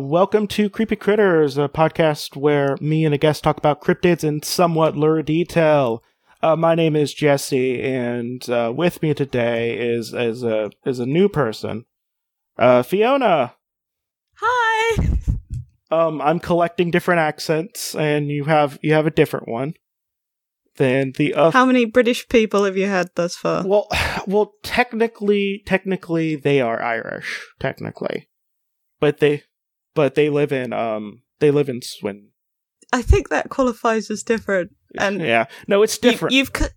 Welcome to Creepy Critters, a podcast where me and a guest talk about cryptids in somewhat lurid detail. Uh, my name is Jesse, and uh, with me today is is a is a new person, uh, Fiona. Hi. Um, I'm collecting different accents, and you have you have a different one than the other. How many British people have you had thus far? Well, well, technically, technically, they are Irish, technically, but they, but they live in um, they live in Swin. I think that qualifies as different. And yeah, no, it's you- different. you've co-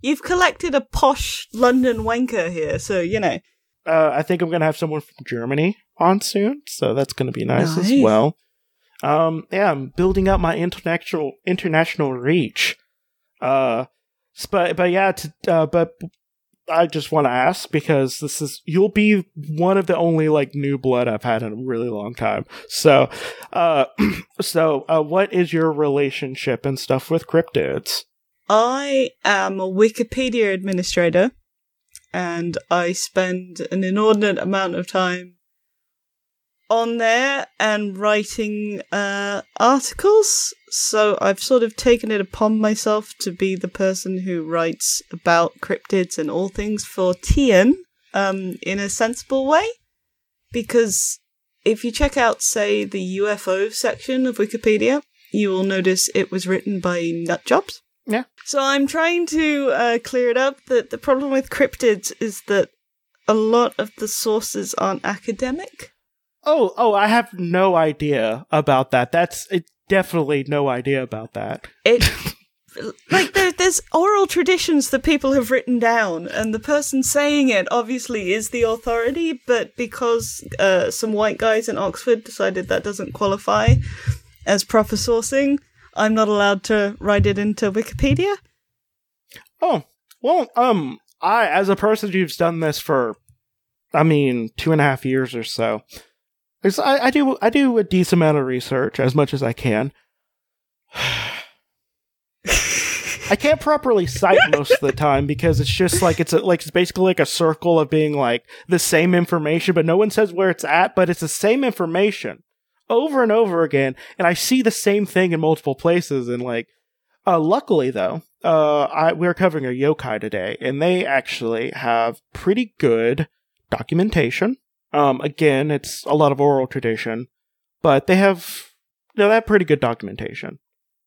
you've collected a posh London wanker here, so you know. uh, I think I'm gonna have someone from Germany on soon, so that's gonna be nice, as well. Um, yeah, I'm building up my international international reach. Uh, but but yeah, to, uh, but I just want to ask because this is you'll be one of the only like new blood I've had in a really long time. So, uh, so uh, what is your relationship and stuff with cryptids? I am a Wikipedia administrator, and I spend an inordinate amount of time on there and writing uh, articles. So I've sort of taken it upon myself to be the person who writes about cryptids and all things for TN um, in a sensible way. Because if you check out, say, the UFO section of Wikipedia, you will notice it was written by nutjobs. Yeah. So I'm trying to uh, clear it up that the problem with cryptids is that a lot of the sources aren't academic. Oh, oh, I have no idea about that. That's it, definitely no idea about that. It like there, there's oral traditions that people have written down, and the person saying it obviously is the authority. But because uh, some white guys in Oxford decided that doesn't qualify as proper sourcing, I'm not allowed to write it into Wikipedia. Oh, well, um, I, as a person who's done this for, I mean, two and a half years or so, I, I do, I do a decent amount of research as much as I can. I can't properly cite most of the time because it's just like it's a, like it's basically like a circle of being like the same information, but no one says where it's at, but it's the same information over and over again, and I see the same thing in multiple places, and like uh, luckily, though, uh, I, we're covering a yokai today, and they actually have pretty good documentation. Um, again, it's a lot of oral tradition, but they have, you know, they have pretty good documentation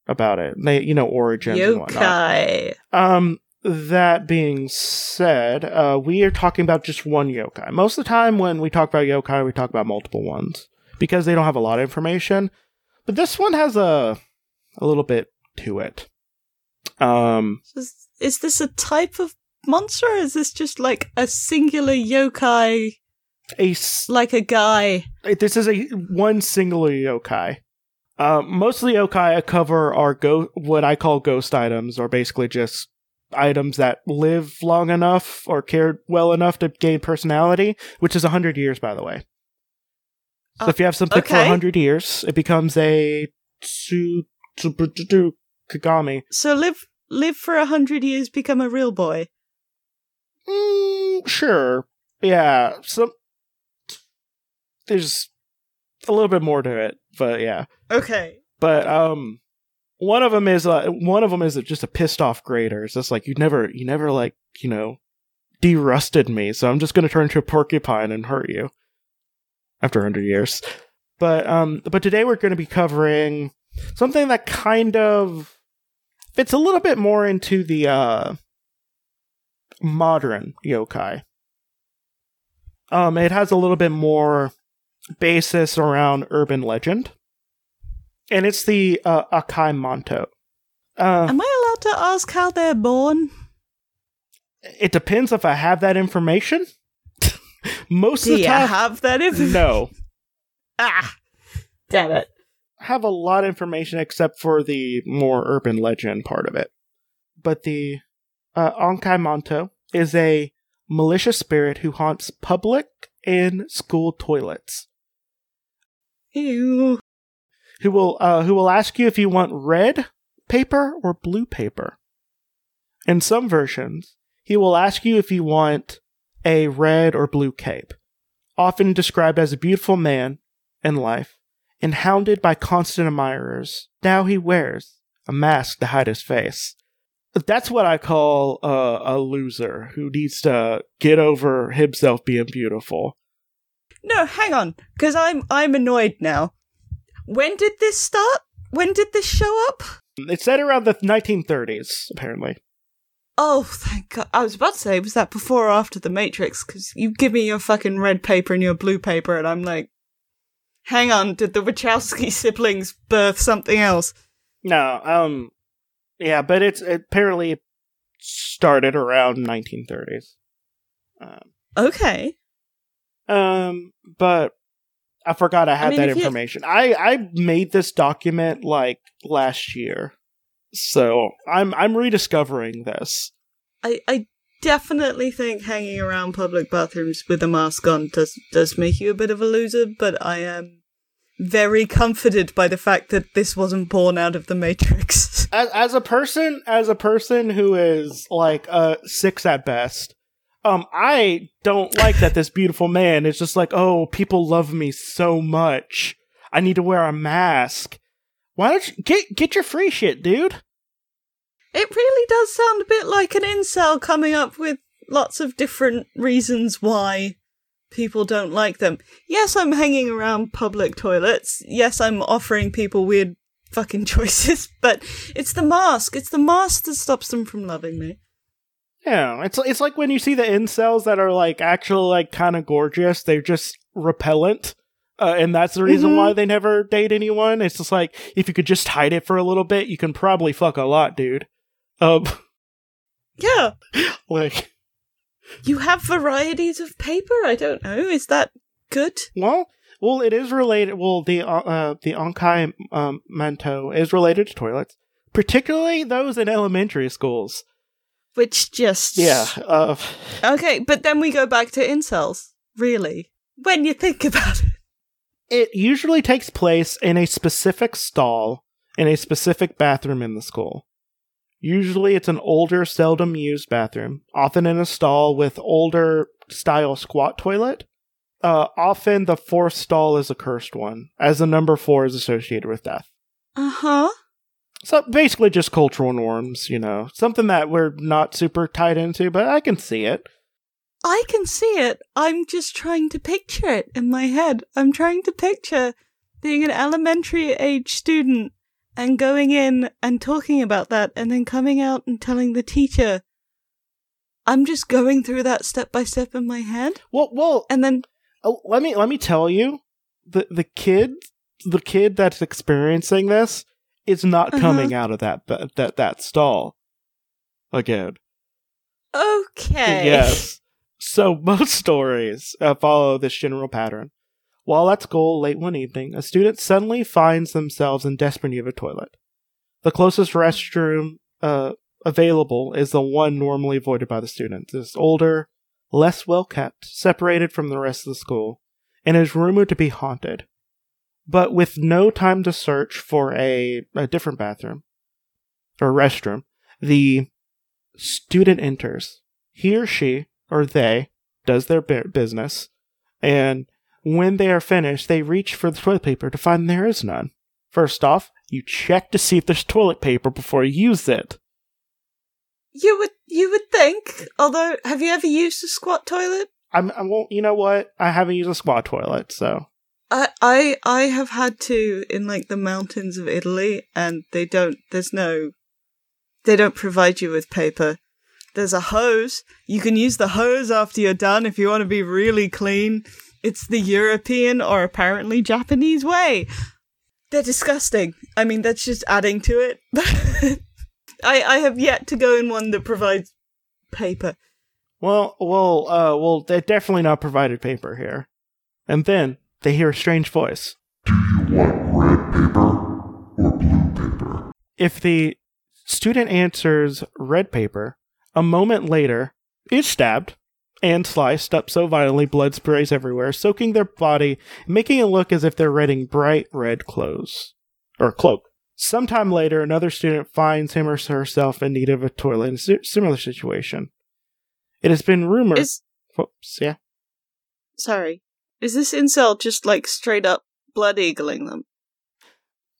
about it. They, you know, origins and whatnot. Yokai. Um, that being said, uh, we are talking about just one yokai. Most of the time, when we talk about yokai, we talk about multiple ones because they don't have a lot of information. But this one has a a little bit to it. Um, Is, is this a type of monster? Or is this just like a singular yokai, a like a guy? this is a one singular yokai. Uh, most of the yokai I cover are go what I call ghost items, or basically just items that live long enough or cared well enough to gain personality, which is hundred years, by the way. So Uh, if you have something for okay. hundred years, it becomes a tsu, tsu, tsu, tsu, kagami. So live live for a hundred years, become a real boy. Mm, sure, yeah. Some there's a little bit more to it, but yeah. Okay. but um one of them is uh, one of them is just a pissed off grader it's just like you never you never like you know derusted me so i'm just going to turn into a porcupine and hurt you after 100 years but um but today we're going to be covering something that kind of fits a little bit more into the uh modern yokai um it has a little bit more basis around urban legend and it's the uh, Akai Manto. Uh, Am I allowed to ask how they're born? it depends if I have that information. Most Do of the you time, have that information? no. Ah, damn it. I have a lot of information except for the more urban legend part of it. But the uh, Akai Manto is a malicious spirit who haunts public and school toilets. Ew. who will uh, who will ask you if you want red paper or blue paper. In some versions, he will ask you if you want a red or blue cape. Often described as a beautiful man in life, and hounded by constant admirers, now he wears a mask to hide his face. That's what I call uh, a loser who needs to get over himself being beautiful. No, hang on, because I'm I'm annoyed now. When did this start? When did this show up? It's set around the 1930s, apparently. Oh, thank God. I was about to say, was that before or after The Matrix? Because you give me your fucking red paper and your blue paper, and I'm like, hang on, did the Wachowski siblings birth something else? No, um, yeah, but it's it apparently started around 1930s. Um, Okay. Um, but I forgot I had mean, that you- information. I I made this document like last year, so I'm I'm rediscovering this. I, I definitely think hanging around public bathrooms with a mask on does does make you a bit of a loser, but I am very comforted by the fact that this wasn't born out of the Matrix. As as a person, as a person who is like a six at best. Um, I don't like that this beautiful man is just like, oh, people love me so much. I need to wear a mask. Why don't you get get your free shit, dude? It really does sound a bit like an incel coming up with lots of different reasons why people don't like them. Yes, I'm hanging around public toilets. Yes, I'm offering people weird fucking choices, but it's the mask. It's the mask that stops them from loving me. Yeah, it's it's like when you see the incels that are like actually like kind of gorgeous, they're just repellent. Uh, and that's the reason Mhm. why they never date anyone. It's just like if you could just hide it for a little bit, you can probably fuck a lot, dude. Um, Yeah, like, you have varieties of paper. I don't know. Is that good? well, well, it is related. Well, the uh, uh the Akai um, Manto is related to toilets, particularly those in elementary schools. Which just Yeah. Uh, Okay, but then we go back to incels. Really, when you think about it. it usually takes place in a specific stall in a specific bathroom in the school. Usually it's an older, seldom used bathroom, often in a stall with older style squat toilet. Uh, often the fourth stall is a cursed one, as the number four is associated with death. Uh huh. So basically just cultural norms, you know, something that we're not super tied into, but I can see it. I can see it. I'm just trying to picture it in my head. I'm trying to picture being an elementary age student and going in and talking about that and then coming out and telling the teacher. I'm just going through that step by step in my head. Well, well, And then, Oh, let me let me tell you, the the kid the kid that's experiencing this is not Uh-huh. coming out of that that that stall again. okay. Yes. So most stories uh, follow this general pattern. While at school late one evening, a student suddenly finds themselves in desperate need of a toilet. The closest restroom uh, available is the one normally avoided by the students. It's older, less well kept, separated from the rest of the school, and is rumored to be haunted. But with no time to search for a, a different bathroom or restroom, the student enters. He or she or they does their business, and when they are finished, they reach for the toilet paper to find there is none. First off, you check to see if there's toilet paper before you use it. You would, you would think, although, have you ever used a squat toilet? I'm, I won't. You know what? I haven't used a squat toilet, so I, I I have had to in like the mountains of Italy, and they don't. There's no. They don't provide you with paper. There's a hose. You can use the hose after you're done if you want to be really clean. It's the European or apparently Japanese way. They're disgusting. I mean, that's just adding to it. I I have yet to go in one that provides paper. well, well, uh, well, they definitely not provided paper here. And then they hear a strange voice. Do you want red paper or blue paper? If the student answers red paper, a moment later is stabbed and sliced up so violently blood sprays everywhere, soaking their body, making it look as if they're wearing bright red clothes or cloak. Sometime later, another student finds him or herself in need of a toilet in a si- similar situation. It has been rumored. Is Whoops, yeah. sorry. Is this incel just like straight up blood eagling them.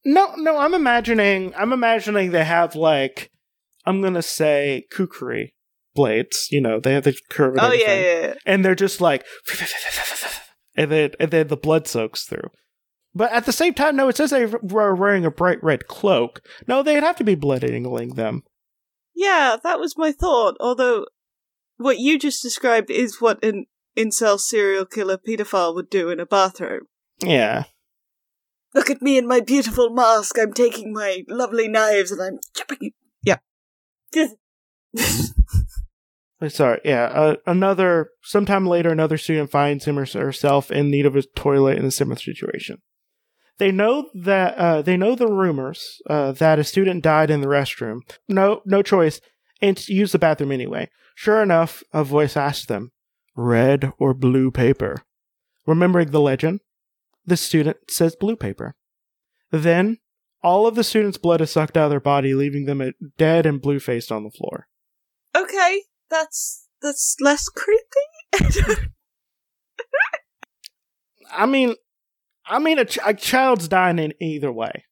No, no, I'm imagining I'm imagining they have like I'm gonna say kukri blades. You know, they have the curve. And Oh yeah, everything. yeah, yeah. and they're just like and then and then the blood soaks through. But at the same time, no, it says they were wearing a bright red cloak. No, they'd have to be blood eagling them. Yeah, that was my thought. Although, what you just described is what an incel serial killer pedophile would do in a bathroom. Yeah. Look at me in my beautiful mask. I'm taking my lovely knives and I'm chopping it. Yeah. Sorry, yeah. Uh, another sometime later, another student finds him or herself in need of a toilet in a similar situation. They know that uh, they know the rumors uh, that a student died in the restroom. No, no choice, and to use the bathroom anyway. Sure enough, a voice asks them, "Red or blue paper?" Remembering the legend, the student says blue paper. Then, all of the students' blood is sucked out of their body, leaving them dead and blue faced on the floor. okay, that's that's less creepy. I mean, I mean, a, ch- a child's dying in either way.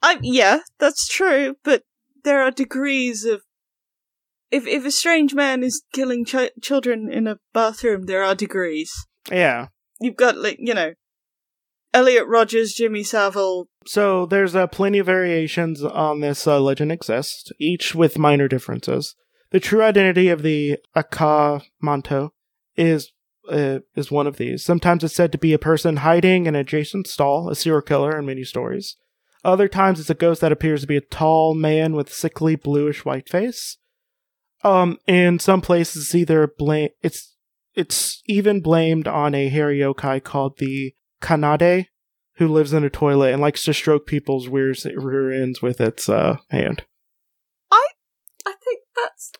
I yeah, that's true, but there are degrees of. If if a strange man is killing chi- children in a bathroom, there are degrees. Yeah. You've got like you know, Elliot Rogers, Jimmy Savile. So there's uh, plenty of variations on this uh, legend exists, each with minor differences. The true identity of the Akamanto is uh, is one of these. Sometimes it's said to be a person hiding in an adjacent stall, a serial killer in many stories. Other times it's a ghost that appears to be a tall man with sickly bluish white face. Um, in some places, it's either blame it's it's even blamed on a hairy yokai called the Kanade, who lives in a toilet and likes to stroke people's rear, rear ends with its uh, hand. I think that's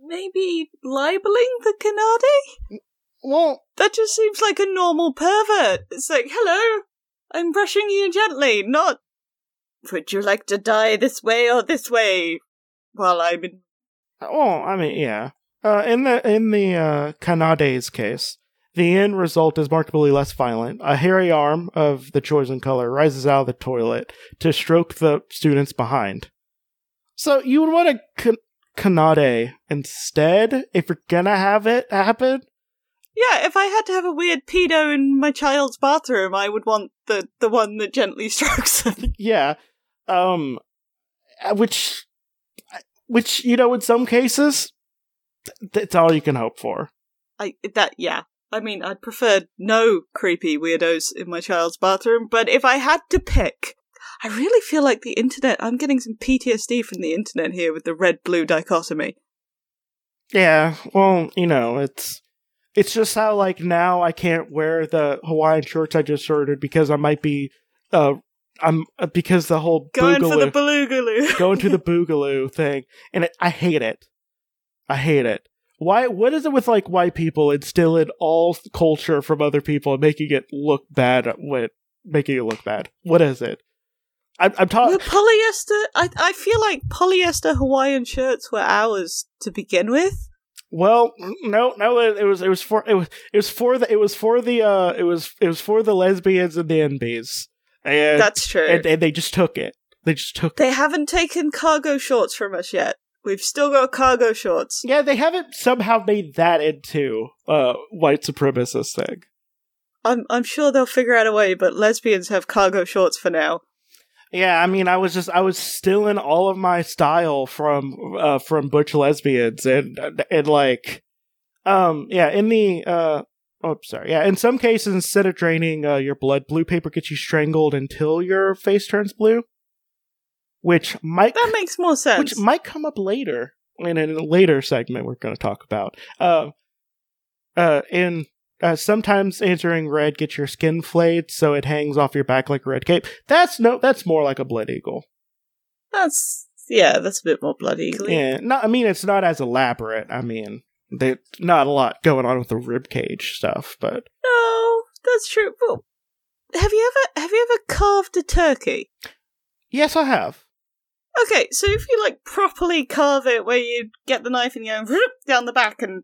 maybe libeling the Kanade. Well, That just seems like a normal pervert. It's like, hello, I'm brushing you gently, not. Would you like to die this way or this way? While I'm in. Well, I mean, yeah. Uh, in the in the uh, Kanade's case, the end result is markedly less violent. A hairy arm of the chosen color rises out of the toilet to stroke the students behind. So you would want a Kan- Kanade instead if you're gonna have it happen. Yeah, if I had to have a weird pedo in my child's bathroom, I would want the, the one that gently strokes them. yeah um which which you know in some cases th- that's all you can hope for I that yeah. I mean, I'd prefer no creepy weirdos in my child's bathroom, but if I had to pick, I really feel like the internet. I'm getting some PTSD from the internet here with the red blue dichotomy. yeah well you know it's it's just how like now i can't wear the hawaiian shorts i just ordered because i might be uh i'm uh, because the whole Going for the boogaloo- going to the boogaloo thing and it, i hate it. I hate it. Why what is it with like white people instilling all culture from other people and making it look bad with making it look bad? What is it? I'm, I'm talking polyester? I I feel like polyester Hawaiian shirts were ours to begin with. well no no it, it was it was for it was it was for the it was for the uh it was it was for the lesbians and the nbs and That's true. and, and they just took it they just took they haven't taken cargo shorts from us yet. We've still got cargo shorts. yeah they haven't somehow made that into uh white supremacist thing I'm I'm sure they'll figure out a way, but lesbians have cargo shorts for now. Yeah, I mean, I was just I was stealing all of my style from uh from butch lesbians and and like um yeah, in the uh oh sorry. Yeah, in some cases instead of draining uh, your blood, blue paper gets you strangled until your face turns blue, which might That makes more sense. which might come up later in a later segment we're going to talk about. Uh, uh, and uh, sometimes answering red gets your skin flayed, so it hangs off your back like a red cape. That's no, that's more like a blood eagle. that's yeah, that's a bit more blood eagle. Yeah, not. I mean, it's not as elaborate. I mean, there's not a lot going on with the rib cage stuff, but No, that's true. But have you ever have you ever carved a turkey? yes, I have. Okay, so if you like properly carve it, where you get the knife and you go down the back, and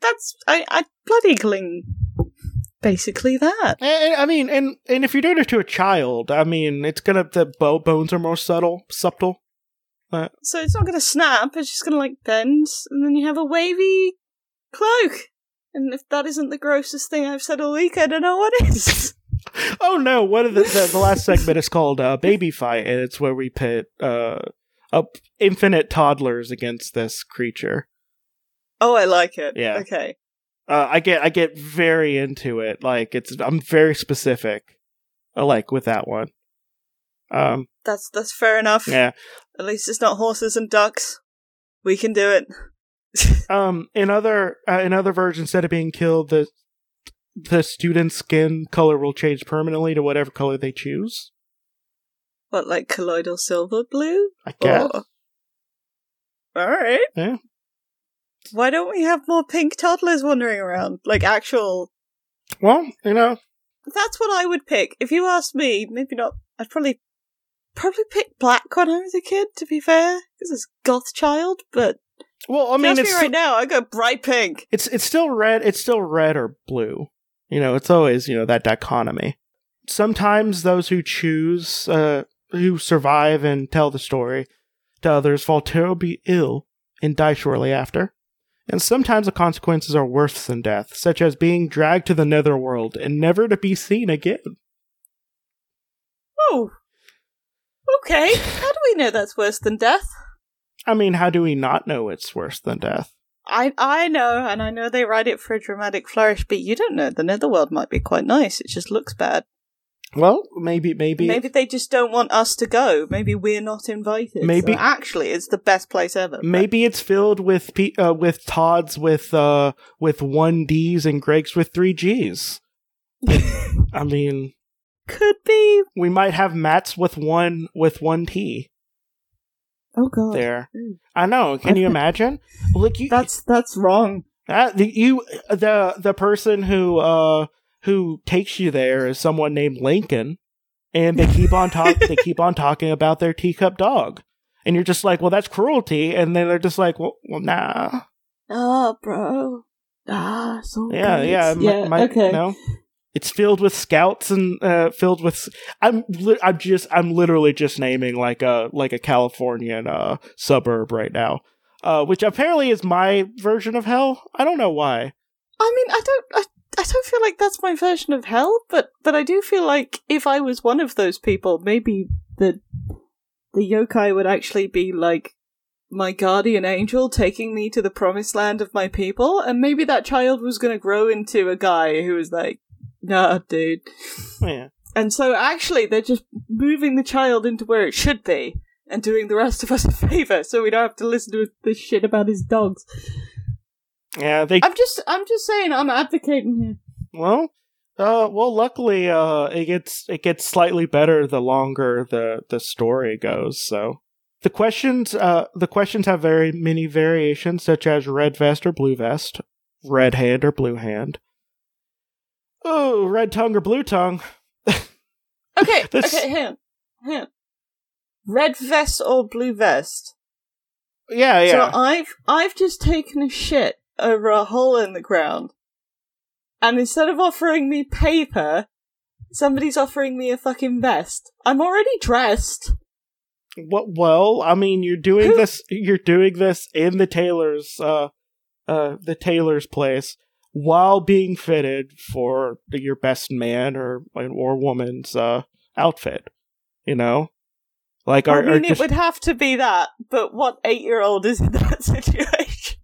that's I, I blood eagling basically that. And, I mean, and and if you're doing it to a child, I mean, it's gonna the bones are more subtle, subtle. So it's not going to snap, it's just going to like bend, and then you have a wavy cloak. And if that isn't the grossest thing I've said all week, I don't know what is. Oh no! One of the the, the last segment is called uh, "Baby Fight," and it's where we pit uh, up infinite toddlers against this creature. oh, I like it. Yeah. Okay. Uh, I get I get very into it. Like it's I'm very specific. uh, Like with that one. Um. That's that's fair enough. Yeah. At least it's not horses and ducks. We can do it. Um. In other uh, in other versions, instead of being killed, the the student's skin color will change permanently to whatever color they choose. What, like colloidal silver blue? I guess. Or- Alright. Yeah. Why don't we have more pink toddlers wandering around? Like actual. Well, you know, That's what I would pick. If you asked me, maybe not. I'd probably. Probably picked black when I was a kid, to be fair. Because it's a goth child, but. well, I mean, it's me right now, I go bright pink. it's it's still red. It's still red or blue. You know, it's always you know that dichotomy. Sometimes those who choose, uh, who survive and tell the story to others, fall terribly ill and die shortly after. And sometimes the consequences are worse than death, such as being dragged to the netherworld and never to be seen again. Oh. Okay. How do we know that's worse than death? I mean, how do we not know it's worse than death? I I know, and I know they write it for a dramatic flourish, but you don't know. The netherworld might be quite nice. It just looks bad. Well, maybe, maybe, Maybe they just don't want us to go. Maybe we're not invited. Maybe- So actually, it's the best place ever. but- Maybe it's filled with P- uh, with Todd's with uh with one D's and Greg's with three G's. I mean, could be. we might have Matt's with one with one T Oh god, there. Mm. I know. Can you imagine? Like you, that's that's wrong. That the, you the the person who uh who takes you there is someone named Lincoln, and they keep on talk they keep on talking about their teacup dog, and you're just like, well, that's cruelty, and then they're just like, well, well, nah. Oh, bro. Ah, so Yeah, yeah, m- yeah. my- okay. No, it's filled with scouts and uh, filled with. I'm li- I'm just I'm literally just naming like a like a Californian uh suburb right now, uh, which apparently is my version of hell. I don't know why. I mean, I don't, I, I don't feel like that's my version of hell, but but I do feel like if I was one of those people, maybe the the yokai would actually be like my guardian angel taking me to the promised land of my people, and maybe that child was going to grow into a guy who was like, nah, dude. Yeah. And so actually, they're just moving the child into where it should be. And doing the rest of us a favor, so we don't have to listen to this shit about his dogs. Yeah, they I'm just, I'm just saying, I'm advocating here. well, uh, well, luckily, uh, it gets it gets slightly better the longer the the story goes. So the questions, uh, the questions have very many variations, such as red vest or blue vest, red hand or blue hand. Oh, red tongue or blue tongue. Okay, This- okay. Hang on. Red vest or blue vest? Yeah, yeah. So I've I've just taken a shit over a hole in the ground. And instead of offering me paper, somebody's offering me a fucking vest. I'm already dressed. What? Well, I mean, you're doing Who- this. You're doing this in the tailor's, uh, uh, the tailor's place while being fitted for your best man or or woman's uh outfit. You know, like I mean, it would have to be that, but what eight-year-old is in that situation?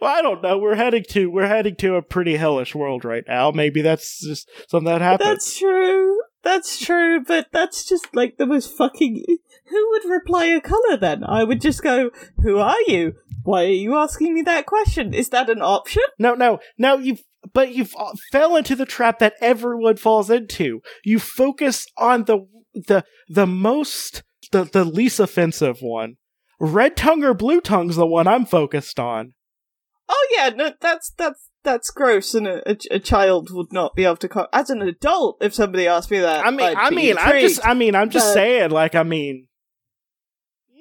Well, I don't know. We're heading to we're heading to a pretty hellish world right now. Maybe that's just something that happens. That's true. That's true, but that's just like the most fucking. Who would reply a color then? I would just go, "Who are you? Why are you asking me that question? Is that an option?" No, no, no. You've but you uh, fell into the trap that everyone falls into. You focus on the the the most the the least offensive one. Red tongue or blue tongue's the one I'm focused on. Oh yeah, no, that's that's that's gross, and a, a, a child would not be able to. Co- As an adult, if somebody asked me that, I mean, I'd I mean, I'm just. I mean, I'm just but- saying. Like, I mean,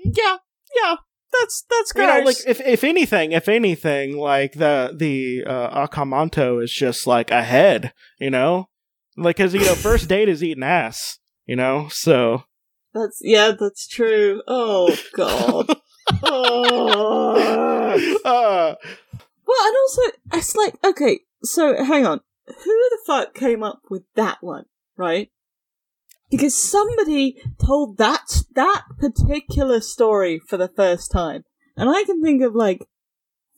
yeah, yeah, that's that's you gross. know, like if if anything, if anything, like the the uh, Akamanto is just like ahead, you know, like because you know first date is eating ass, you know, so that's yeah, that's true. Oh god. oh. uh, Well, and also it's like okay, so hang on, who the fuck came up with that one, right? Because somebody told that that particular story for the first time, and I can think of like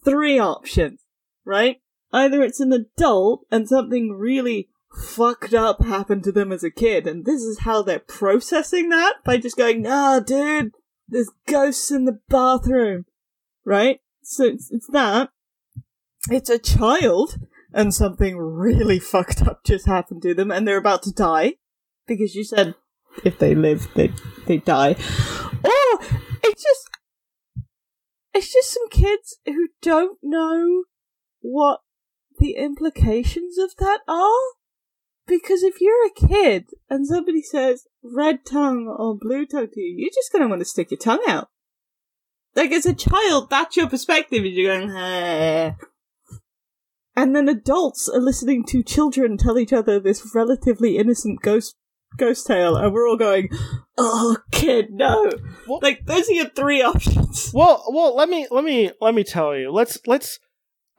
three options, right? Either it's an adult and something really fucked up happened to them as a kid, and this is how they're processing that by just going, "Nah, dude, there's ghosts in the bathroom," right? So it's, it's that. It's a child, and something really fucked up just happened to them, and they're about to die because you said if they live, they they die. Or it's just it's just some kids who don't know what the implications of that are. Because if you're a kid and somebody says red tongue or blue tongue to you, you're just gonna want to stick your tongue out. Like as a child, that's your perspective, and you're going, "Ah." And then adults are listening to children tell each other this relatively innocent ghost ghost tale, and we're all going, "Oh, kid, no!" Well- like those are your three options. well, well, let me let me let me tell you. Let's let's.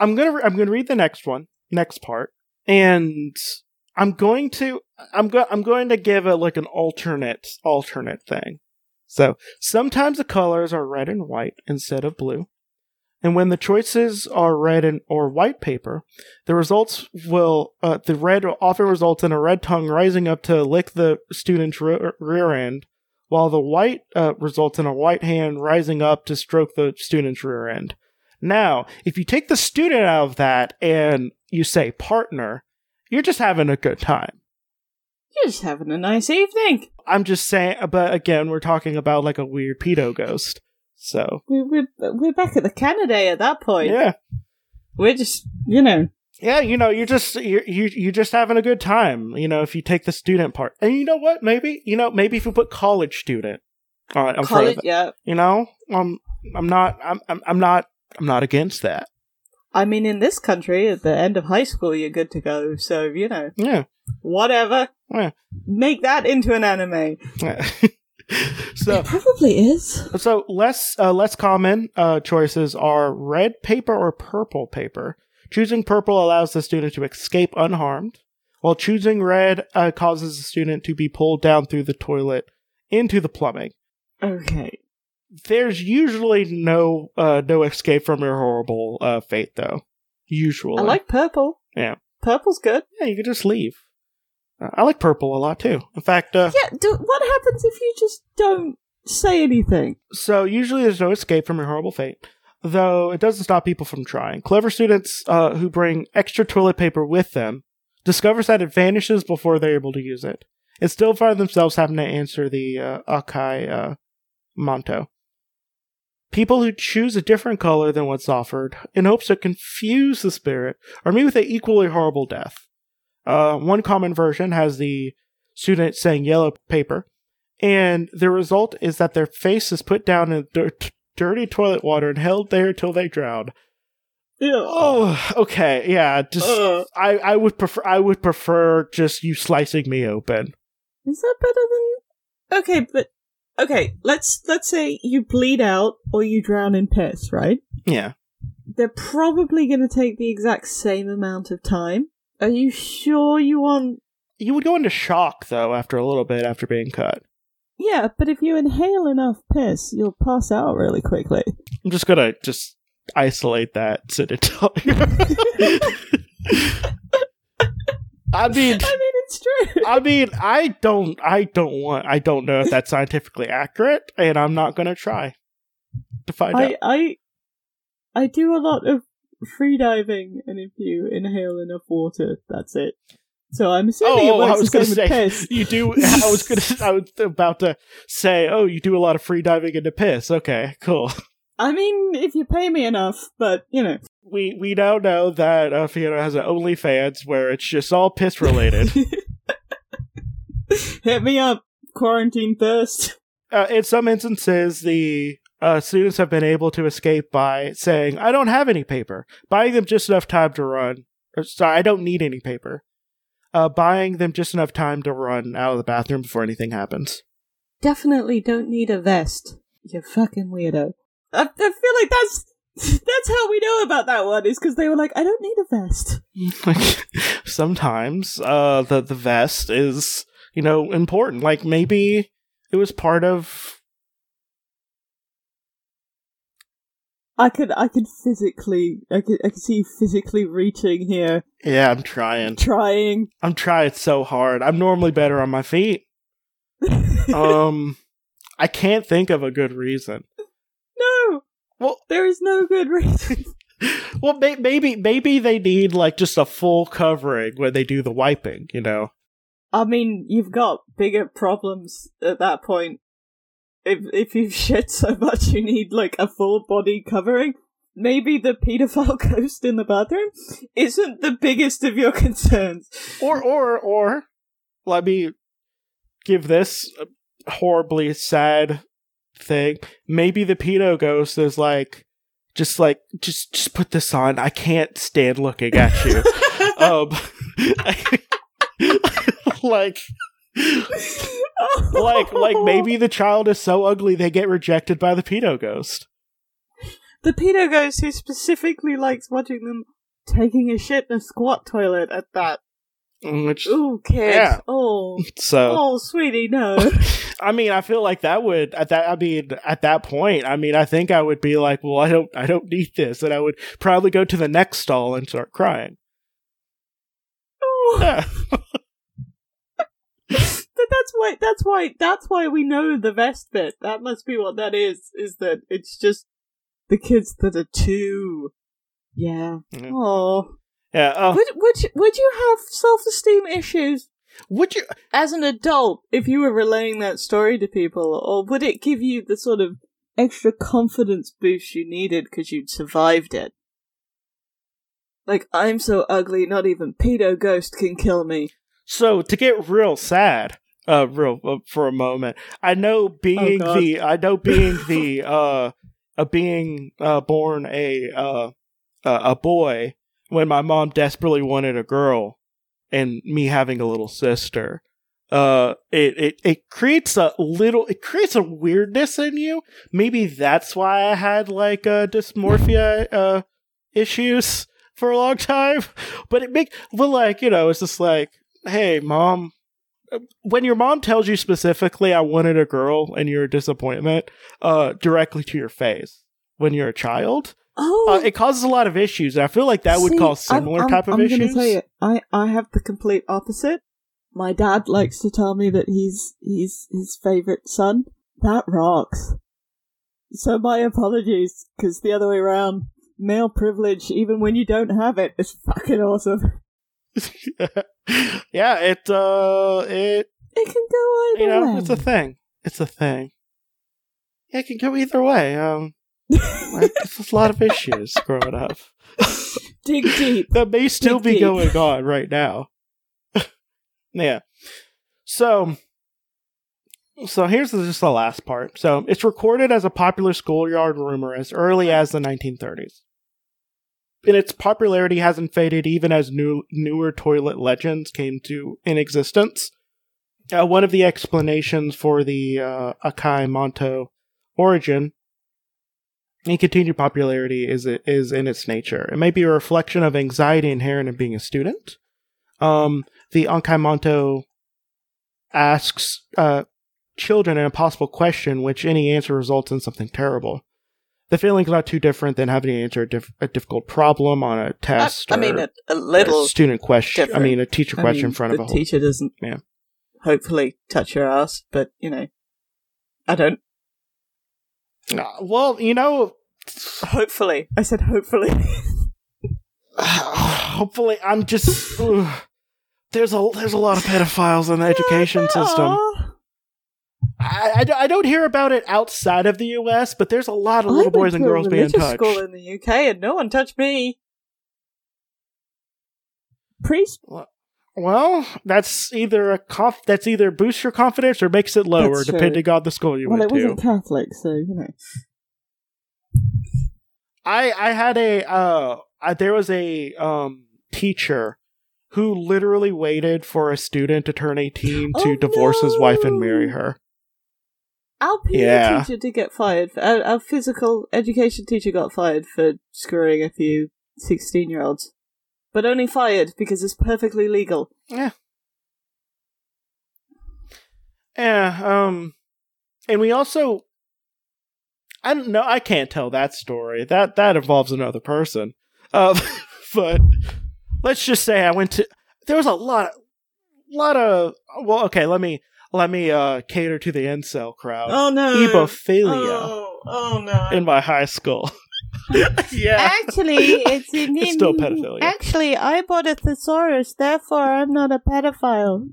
I'm gonna I'm gonna read the next one, next part, and I'm going to I'm go I'm going to give it like an alternate alternate thing. So sometimes the colors are red and white instead of blue. And when the choices are red and or white paper, the results will uh, the red often results in a red tongue rising up to lick the student's re- rear end, while the white uh, results in a white hand rising up to stroke the student's rear end. Now, if you take the student out of that and you say partner, you're just having a good time. You're just having a nice evening. I'm just saying, but again, we're talking about like a weird pedo ghost. So, We, we're, we're back at the Kanade at that point. yeah. We're just, you know, Yeah, you know, you're just you're you you just having a good time. You know, if you take the student part, and you know what? Maybe you know, maybe if you put college student on in front of college. Yeah, you know, um, I'm not, I'm, I'm, I'm not, I'm not against that. I mean, in this country, at the end of high school, you're good to go. So you know, Yeah, whatever. Yeah. Make that into an anime. yeah. so, it probably is. so less, uh, less common uh, choices are red paper or purple paper. Choosing purple allows the student to escape unharmed, while choosing red uh, causes the student to be pulled down through the toilet into the plumbing. Okay. there's usually no uh no escape from your horrible uh fate though usually I like purple. Yeah. Purple's good. yeah you could just leave i like purple a lot too in fact uh Yeah. Do, what happens if you just don't say anything? so usually there's no escape from your horrible fate though it doesn't stop people from trying clever students uh who bring extra toilet paper with them discovers that it vanishes before they're able to use it and still find themselves having to answer the uh, akai uh manto People who choose a different color than what's offered in hopes to confuse the spirit are met with an equally horrible death. Uh, one common version has the student saying yellow paper, and the result is that their face is put down in dirt, dirty toilet water and held there till they drown. Yeah. Oh, okay, yeah. Just Uh, I, I would prefer I would prefer just you slicing me open. is that better than? Okay, but okay. Let's let's say you bleed out or you drown in piss, right? Yeah. They're probably going to take the exact same amount of time. Are you sure you want? You would go into shock though after a little bit after being cut. Yeah, but if you inhale enough piss, you'll pass out really quickly. I'm just gonna just isolate that to I mean I mean, it's true. I mean I don't I don't want I don't know if that's scientifically accurate and I'm not gonna try to find out. I I I do a lot of free diving, and if you inhale enough water, that's it. So I'm assuming it Oh, works I was the gonna same say with piss. you do. I was gonna. I was about to say, oh, you do a lot of free diving into piss. Okay, cool. I mean, if you pay me enough, but you know. We we now know that uh, Fiona has an OnlyFans where it's just all piss related. Hit me up, quarantine thirst. uh, in some instances, the uh, students have been able to escape by saying, "I don't have any paper," buying them just enough time to run. Or, sorry, I don't need any paper. Uh, buying them just enough time to run out of the bathroom before anything happens. Definitely don't need a vest. You fucking weirdo. I, I feel like that's that's how we know about that one is because they were like, I don't need a vest. Like sometimes uh, the the vest is you know important. Like maybe it was part of I could I could physically I could I could see you physically reaching here, yeah. I'm trying. trying. I'm trying so hard. I'm normally better on my feet. Um, I can't think of a good reason. no, Well, there is no good reason. well, may- maybe maybe they need like just a full covering when they do the wiping. You know. I mean, you've got bigger problems at that point. If if you've shit so much, you need like a full body covering. Maybe the paedophile ghost in the bathroom isn't the biggest of your concerns. or or or let me give this horribly sad thing maybe the pedo ghost is like just like just just put this on i can't stand looking at you um like like like maybe the child is so ugly they get rejected by the pedo ghost the pedo ghost who specifically likes watching them taking a shit in a squat toilet at that. Mm, which Ooh, kid. Yeah. Oh, so oh, sweetie, no. I mean, I feel like that would at that. I mean, at that point, I mean, I think I would be like, "Well, I don't, I don't need this," and I would probably go to the next stall and start crying. Oh. Yeah, that's why that's why that's why we know the vest bit. That must be what that is. Is that it's just the kids that are too. Yeah. Oh. yeah. Oh, Would would you, would you have self esteem issues would you? as an adult if you were relaying that story to people, or would it give you the sort of extra confidence boost you needed because you'd survived it? Like I'm so ugly, not even pedo ghost can kill me. So to get real sad, uh, real uh, for a moment, I know being God. the, I know being the, uh, uh being uh born a uh a a boy when my mom desperately wanted a girl, and me having a little sister. Uh, it, it, it creates a little, it creates a weirdness in you. Maybe that's why I had like, uh, dysmorphia, uh, issues for a long time. But it make, but like, you know, it's just like, hey, mom, when your mom tells you specifically, I wanted a girl and you're a disappointment, uh, directly to your face when you're a child, Oh, uh, it causes a lot of issues. And I feel like that would See, cause I'm- similar I'm, type of I'm issues. tell you, I, I have the complete opposite. My dad likes to tell me that he's he's his favorite son. That rocks. So my apologies, because the other way around, male privilege, even when you don't have it, is fucking awesome. yeah, it, uh, it, It can go either you know, way. it's a thing. It's a thing. Yeah, it can go either way. Um, a lot of issues growing up. Dig deep. that may still be deep. going on right now. yeah. So, so here's just the last part. So it's recorded as a popular schoolyard rumor as early as the 1930s. And its popularity hasn't faded even as new, newer toilet legends came to in existence. Uh, one of the explanations for the uh, Akai Manto origin and continued popularity is is in its nature. It may be a reflection of anxiety inherent in being a student. Um, the Akai Manto asks uh, children an impossible question, which any answer results in something terrible. The feeling's not too different than having to answer a, diff- a difficult problem on a test. I, I or mean, a, a a little. student question. I mean, a teacher I question mean, in front of a whole. teacher doesn't. Yeah. Hopefully, touch your ass, but you know, I don't. Uh, well, you know, Hopefully, I said hopefully. hopefully, I'm just. ugh. there's a there's a lot of pedophiles in the education system. Aw. I, I, I don't hear about it outside of the U.S., but there's a lot of little boys and to girls being touched. school in the UK, and no one touched me. Priest, Well, that's either a conf- that's either boosts your confidence or makes it lower, depending on the school you well, went it wasn't to. Catholic, so you know. I I had a uh I, there was a um teacher who literally waited for a student to turn 18 to Oh, divorce his wife and marry her. Our PE Yeah. teacher did get fired. Our, our physical education teacher got fired for screwing a few 16 year olds. But only fired because it's perfectly legal. Yeah, Yeah, um and we also I don't know, I can't tell that story. That that involves another person. Um but let's just say I went to there was a lot lot of well okay, let me let me uh cater to the incel crowd. Oh no. Ebophilia Oh, oh no. in my high school. yeah. Actually, it's in It's still pedophilia. Actually, I bought a thesaurus, therefore I'm not a pedophile.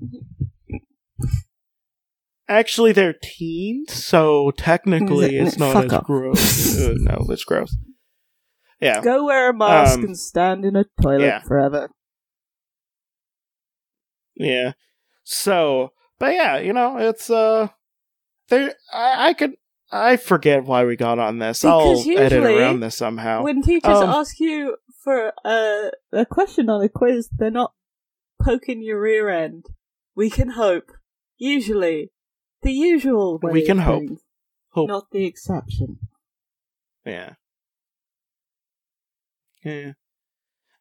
Actually, they're teens, so technically it's not Fuck as off. gross. Uh, no, it's gross. Yeah. Go wear a mask Um, and stand in a toilet yeah. forever. Yeah. So, but yeah, you know, it's uh, there. I, I could. I forget why we got on this. Because I'll edit around this somehow. When teachers Um, ask you for a, a question on a quiz, they're not poking your rear end. We can hope. Usually. The usual way We can hope. things, Hope. Not the exception. Yeah. Yeah.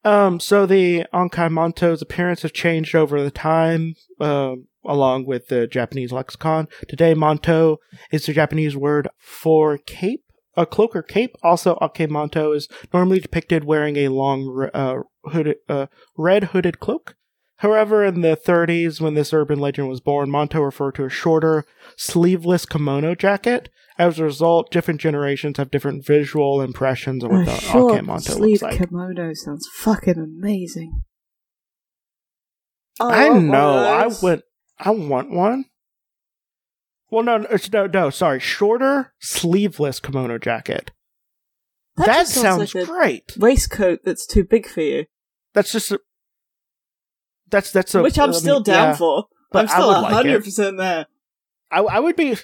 Um, so the Akai Manto's appearance has changed over the time, um, along with the Japanese lexicon. Today, Manto is the Japanese word for cape, a cloak or cape. Also, Akai is normally depicted wearing a long, uh, hooded, uh, red hooded cloak. However, in the 30s, when this urban legend was born, Manto referred to a shorter, sleeveless kimono jacket. As a result, different generations have different visual impressions of what a the short Akai Manto sleeve looks like. kimono sounds fucking amazing. I want one know. I those. I want one. Well, no, no, it's- no, no. Sorry, shorter sleeveless kimono jacket. That, just sounds like a great. waistcoat that's too big for you, That's just. A, that's that's a. which I'm I still down yeah. for. but I'm still would like hundred percent there. I I would be.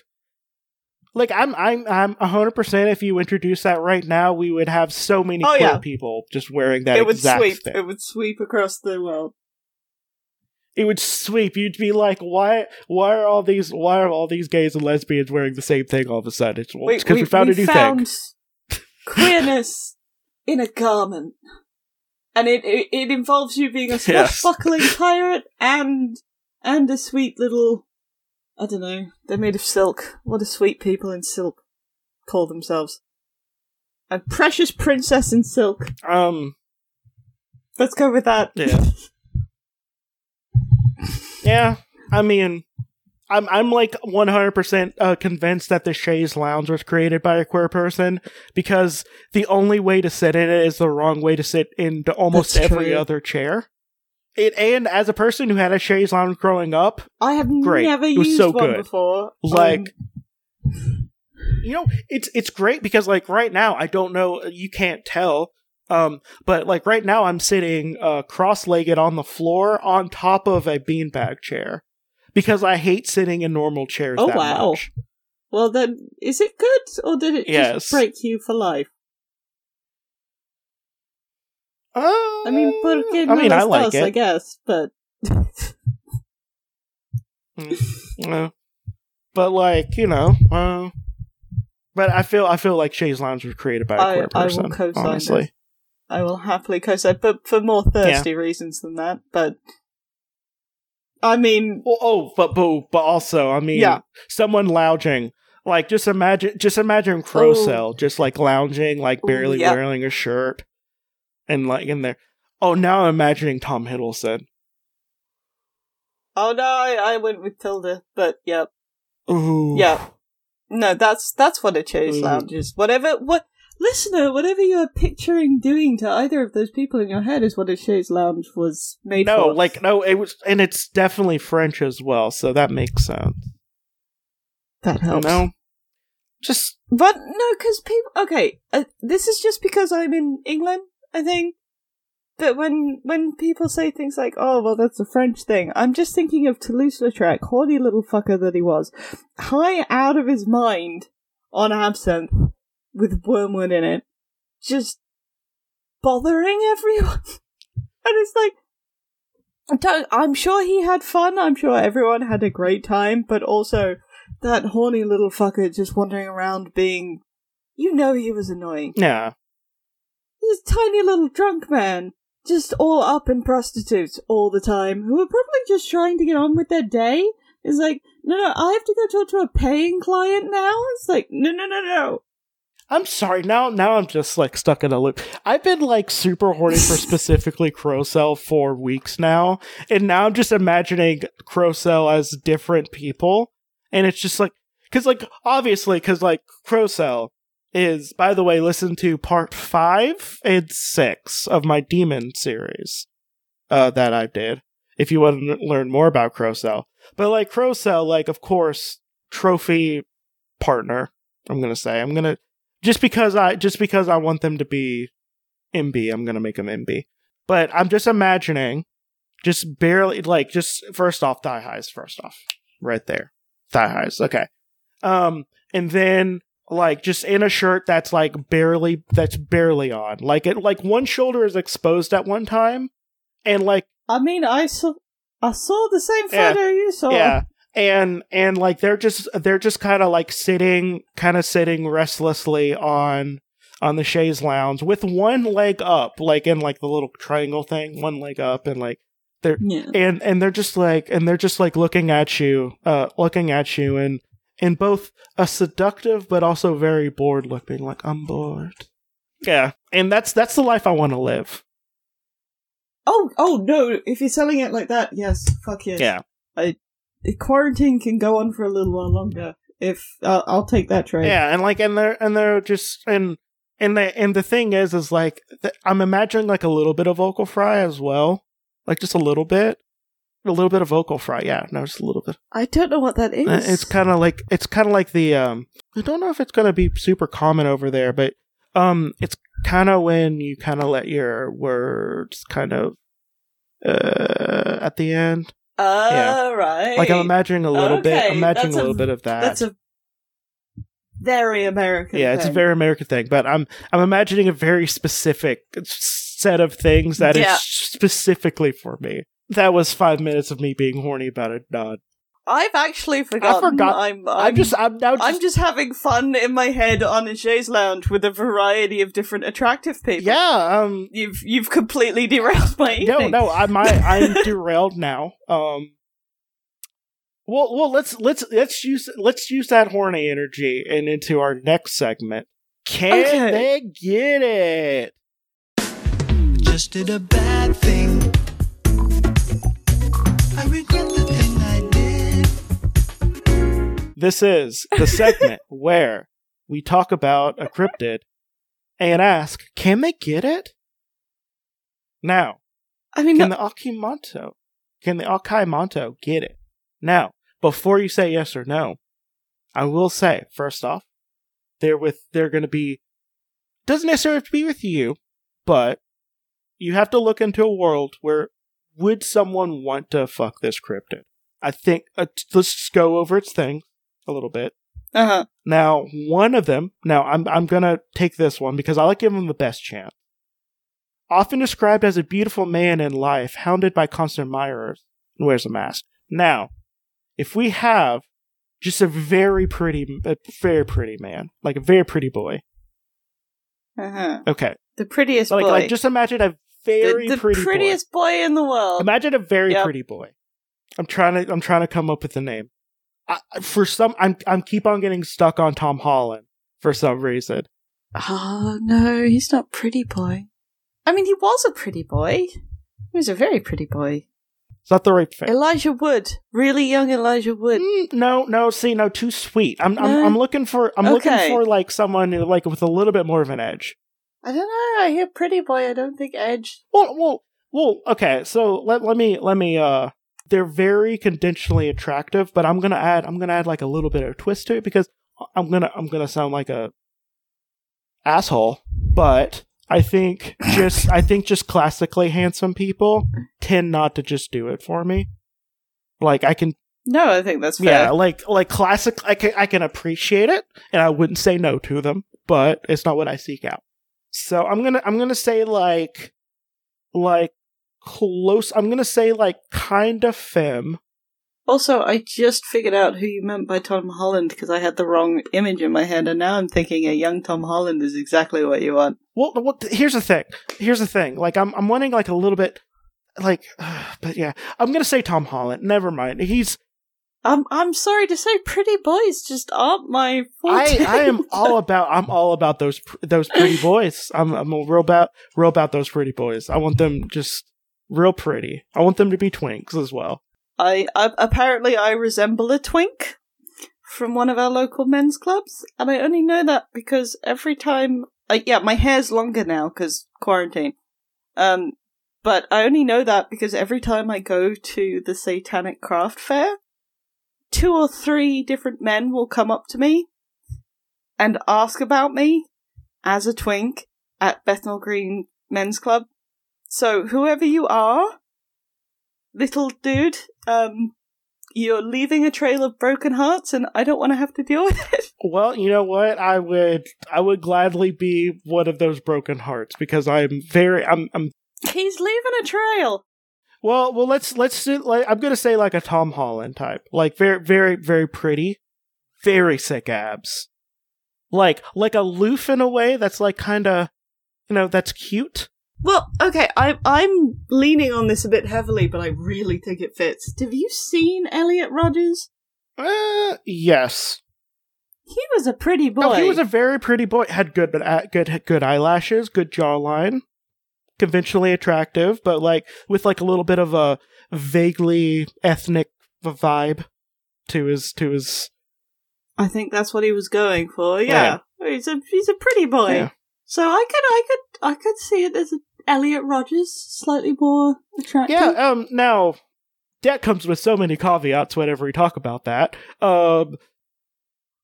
Like I'm I'm I'm hundred percent. If you introduce that right now, we would have so many Oh, queer yeah. people just wearing that it would sweep. thing. It would sweep across the world. It would sweep. You'd be like, why? Why are all these? Why are all these gays and lesbians wearing the same thing all of a sudden? It's because we, we- found we a new found thing. queerness in a garment, and it, it it involves you being a Yes. swashbuckling pirate and and a sweet little. I don't know. They're made of silk. What do sweet people in silk call themselves? A precious princess in silk. Um. Let's go with that. Yeah. Yeah. I mean, I'm I'm like 100 percent uh, convinced that the chaise lounge was created by a queer person because the only way to sit in it is the wrong way to sit in almost That's every true. other chair. It and as a person who had a chaise lounge growing up, I have Great. never It was used so one good. before. like Um, you know it's it's great because like right now i don't know you can't tell um but like right now i'm sitting uh cross-legged on the floor on top of a beanbag chair because i hate sitting in normal chairs Oh, wow. much well, then, is it good or did it Yes. just break you for life? uh, I mean, porque i mean i like dos, I guess, but Uh, but like you know uh but i feel i feel like chaise lounge was created by a I- queer I person co-sign honestly this. I will happily co-sign, but for more thirsty reasons than that. But I mean, Well, oh, but but but also, I mean, Yeah. someone lounging. Like, just imagine, just imagine Crow Oh. Cell just like lounging, like Ooh, barely yeah. wearing a shirt, and like in there. Oh, now I'm imagining Tom Hiddleston. oh no, I, I went with Tilda, but yeah, Ooh, yeah, no, that's that's what a chaise Ooh. lounge is. Whatever, what listener, whatever you are picturing doing to either of those people in your head is what a chaise lounge was made No, for. like no, it was, and it's definitely French as well, so that makes sense. that You helps. know, just But no, because people. Okay, uh, this is just because I'm in England. I think But when when people say things like, "Oh, well, that's a French thing," I'm just thinking of Toulouse-Lautrec, horny little fucker that he was, high out of his mind on absinthe with wormwood in it, just bothering everyone. and it's like, I'm sure he had fun. I'm sure everyone had a great time, but also that horny little fucker just wandering around being, you know, he was annoying. Yeah. This tiny little drunk man, just all up in prostitutes all the time, who are probably just trying to get on with their day. Is like, no, no, I have to go talk to a paying client now. It's like, no, no, no, no. I'm sorry. Now, now I'm just like stuck in a loop. I've been like super horny for specifically Crocell for weeks now, and now I'm just imagining Crocell as different people, and it's just like, because like obviously, because like Crocell is, by the way, listen to part five and six of my Demon series uh, that I did. If you want to learn more about Crocell, but like Crocell, like of course, trophy partner. I'm gonna say I'm gonna just because I just because I want them to be NB, I'm gonna make them NB. But I'm just imagining, just barely like just first off thigh highs. First off, right there, thigh highs. Okay, um, and then like just in a shirt that's like barely that's barely on. Like it like one shoulder is exposed at one time, and like I mean, I saw, I saw the same Yeah. photo you saw. yeah and and like they're just they're just kind of like sitting kind of sitting restlessly on on the chaise lounge with one leg up like in like the little triangle thing one leg up and like they're Yeah. and and they're just like and they're just like looking at you uh looking at you and in both a seductive but also very bored look being like i'm bored yeah and that's that's the life i want to live Oh, oh no! If you're selling it like that, yes, fuck yes. yeah The quarantine can go on for a little while longer. If I'll, I'll take that trade. Yeah, and like, and they're and they're just and and the and the thing is, is like th- I'm imagining like a little bit of vocal fry as well, like just a little bit, a little bit of vocal fry. Yeah, no, just a little bit. I don't know what that is. Uh, It's kind of like it's kind of like the um. I don't know if it's gonna be super common over there, but um, it's kind of when you kind of let your words kind of uh at the end. All right. Oh, like I'm imagining a little bit. Okay, I'm imagining a a- little bit of that. That's a very American. yeah, it's a very American thing, but I'm I'm imagining a very specific set of things that is Yeah. specifically for me. That was five minutes of me being horny about a nod. I've actually forgotten. forgot- I'm, I'm, I'm, just I'm now just, I'm just having fun in my head on a chaise lounge with a variety of different attractive people. yeah um You've you've completely derailed my no evening. no I'm I, I'm derailed now um. Well, well, let's let's let's use let's use that horny energy and into our next segment. Can Okay. they get it? just did a bad thing. I regret This is the segment where we talk about a cryptid and ask, can they get it? Now, I mean, can no, the Akai Manto, can the Akai Manto get it? Now, before you say yes or no, I will say, first off, they're with, they're going to be, doesn't necessarily have to be with you, but you have to look into a world where would someone want to fuck this cryptid? I think, uh, let's just go over its thing a little bit. uh-huh. Now, one of them, now I'm I'm gonna take this one because I like giving him the best chance. Often described as a beautiful man in life, hounded by constant admirers, and wears a mask. Now, if we have just a very pretty, a very pretty man, like a very pretty boy. Uh-huh. Okay, The prettiest like boy. like just imagine a very the, the pretty prettiest boy. in the world. Imagine a very Yep. pretty boy. I'm trying to I'm trying to come up with a name. I, for some, I'm I'm keep on getting stuck on Tom Holland for some reason. Oh no, he's not pretty boy. I mean, he was a pretty boy. He was a very pretty boy. It's not the right fit. Elijah Wood, really young Elijah Wood. Mm, no, no, see, no, too sweet. I'm, I'm, I'm looking for, I'm looking for like someone who, like with a little bit more of an edge. I don't know. I hear pretty boy. I don't think Edge. Well, well, well. Okay, so let let me let me. Uh, they're very conventionally attractive, but I'm gonna add, I'm gonna add like a little bit of twist to it because I'm gonna, I'm gonna sound like a asshole, but I think just, I think just classically handsome people tend not to just do it for me. Like I can No, I think that's fair. Yeah, like like classic. I can I can appreciate it, and I wouldn't say no to them, but it's not what I seek out. So I'm gonna I'm gonna say like like close. I'm gonna say like kind of femme. Also, I just figured out who you meant by Tom Holland because I had the wrong image in my head, and now I'm thinking a young Tom Holland is exactly what you want. Well, well here's the thing. Here's the thing. Like I'm I'm wanting like a little bit like but yeah. I'm going to say Tom Holland. Never mind. He's I'm I'm sorry to say, pretty boys just aren't my I. I am all about I'm all about those those pretty boys. I'm I'm real about real about those pretty boys. I want them just real pretty. I want them to be twinks as well. I, I apparently I resemble a twink from one of our local men's clubs, and I only know that because every time, uh, yeah, my hair's longer now because quarantine. Um, but I only know that because every time I go to the Satanic Craft Fair, two or three different men will come up to me and ask about me as a twink at Bethnal Green Men's Club. So whoever you are, little dude, um, you're leaving a trail of broken hearts, and I don't want to have to deal with it. Well, you know what? I would I would gladly be one of those broken hearts because I'm very I'm I'm He's leaving a trail. well well let's let's do like I'm gonna say like a Tom Holland type like very very very pretty, very sick abs, like like aloof in a way that's like kind of you know that's cute. Well, okay, I, I'm leaning on this a bit heavily, but I really think it fits. Have you seen Elliot Rogers? Uh, yes. He was a pretty boy. No, he was a very pretty boy. Had good, uh, good, good eyelashes, good jawline, conventionally attractive, but like with like a little bit of a vaguely ethnic vibe to his to his. I think that's what he was going for. Yeah, he's a he's a pretty boy. Yeah. So I could I could I could see it as a Elliot Rogers, slightly more attractive. Yeah. Um. Now, that comes with so many caveats. Whenever we talk about that. Um.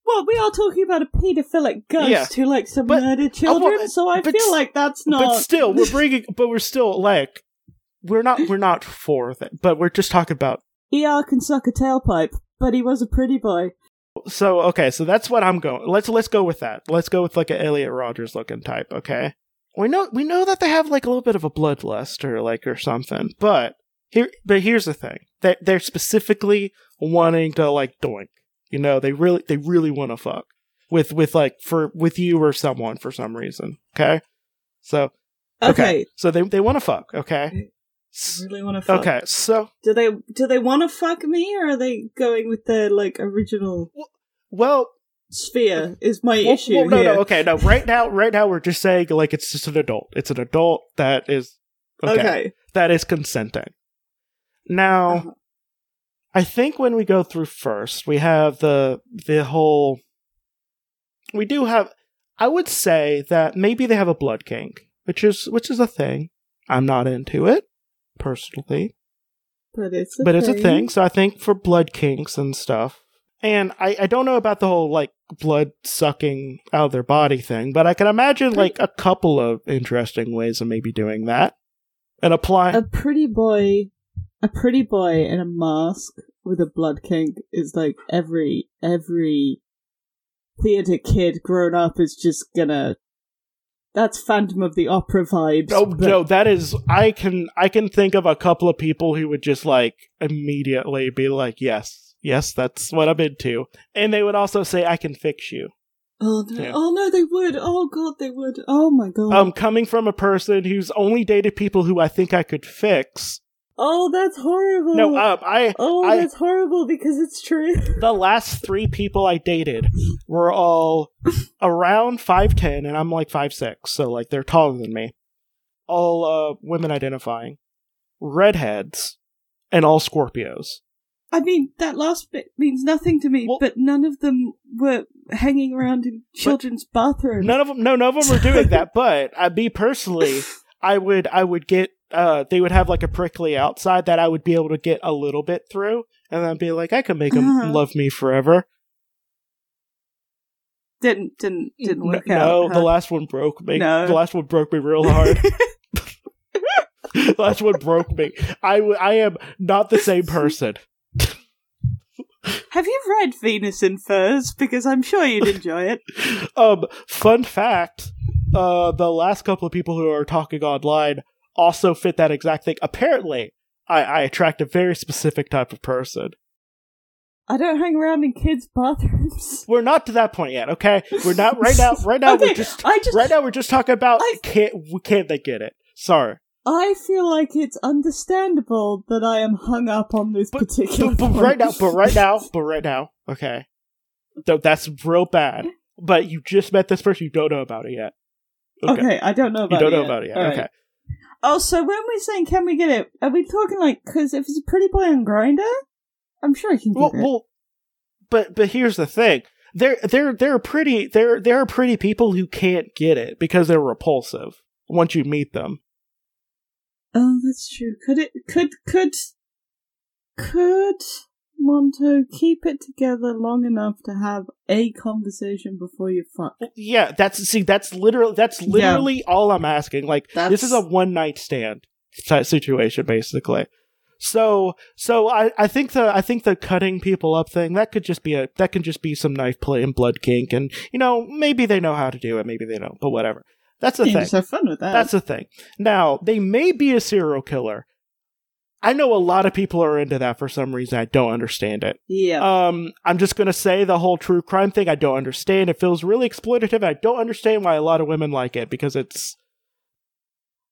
Well, we are talking about a paedophilic ghost Yeah. who likes to murder children, so I feel s- like that's not. But still, we're bringing. but we're still like, we're not. We're not for that. But we're just talking about ER can suck a tailpipe, but he was a pretty boy. So okay, so that's what I'm going. Let's let's go with that. Let's go with like an Elliot Rogers looking type. Okay, we know we know that they have like a little bit of a bloodlust or like or something. But here, but here's the thing: they they're specifically wanting to like doink. You know, they really they really want to fuck with with like for with you or someone for some reason. Okay, so Okay, so they they want to fuck. Okay, really want to fuck. okay, so Do they do they want to fuck me, or are they going with the like original well sphere? Is my Well, issue well, no, here? no, okay, no. Right now, right now, we're just saying like it's just an adult. It's an adult that is okay, Okay. that is consenting. Now, Uh-huh. I think when we go through first, we have the the whole. We do have. I would say that maybe they have a blood kink, which is which is a thing. I'm not into it personally, But it's a but thing. it's a thing. So I think for blood kinks and stuff. And I, I don't know about the whole like blood sucking out of their body thing, but I can imagine like a couple of interesting ways of maybe doing that and apply. A pretty boy, a pretty boy in a mask with a blood kink is like every every theater kid grown up is just gonna. That's Phantom of the Opera vibes. oh but- no, that is I can I can think of a couple of people who would just like immediately be like, yes, yes, that's what I'm into, and they would also say, I can fix you. Oh no! Yeah. Oh no! They would! Oh god! They would! Oh my god! Um, coming from a person who's only dated people who I think I could fix. oh, that's horrible! No, um, I oh, I- that's horrible because it's true. the last three people I dated were all around five ten, and I'm like five six, so like they're taller than me. All uh, women identifying, redheads, and all Scorpios. I mean, that last bit means nothing to me, Well- but none of them were hanging around in children's bathrooms. None of them, no, none of them were doing that. But I, me personally, I would, I would get. Uh, they would have like a prickly outside that I would be able to get a little bit through, and then be like, I could make them Uh-huh. love me forever. didn't didn't didn't work N- out. No, huh? the last one broke me. No. The last one broke me real hard. the last one broke me. I, w- I am not the same person. Have you read Venus in Furs? Because I'm sure you'd enjoy it. Um, fun fact: uh, the last couple of people who are talking online also fit that exact thing. Apparently, I, I attract a very specific type of person. I don't hang around in kids' bathrooms. We're not to that point yet, okay? We're not right now. Right now, okay, we're just I just right now we're just talking about I- can't can't they get it? Sorry, I feel like it's understandable that I am hung up on this But- particular. but, but right now, but right now, but right now, okay. Th- that's real bad. But you just met this person, you don't know about it yet. Okay. I don't know you about don't it know yet. about it yet. Okay. Oh, so when we're saying can we get it, are we talking like because if it's a pretty boy on Grindr, I'm sure I can get Well, it. well, but but here's the thing. There there there are pretty there there are pretty people who can't get it because they're repulsive once you meet them. Oh, that's true. Could it? Could could could Manto keep it together long enough to have a conversation before you fuck? Yeah, that's see that's literally that's literally all I'm asking. Like this is a one night stand situation basically. So so I, I think the I think the cutting people up thing that could just be a that can just be some knife play and blood kink and you know maybe they know how to do it maybe they don't but whatever that's the You thing just have fun with that. That's the thing. Now, they may be a serial killer. I know a lot of people are into that for some reason. I don't understand it. yeah. Um, I'm just gonna say the whole true crime thing. I don't understand. It feels really exploitative. I don't understand why a lot of women like it because it's.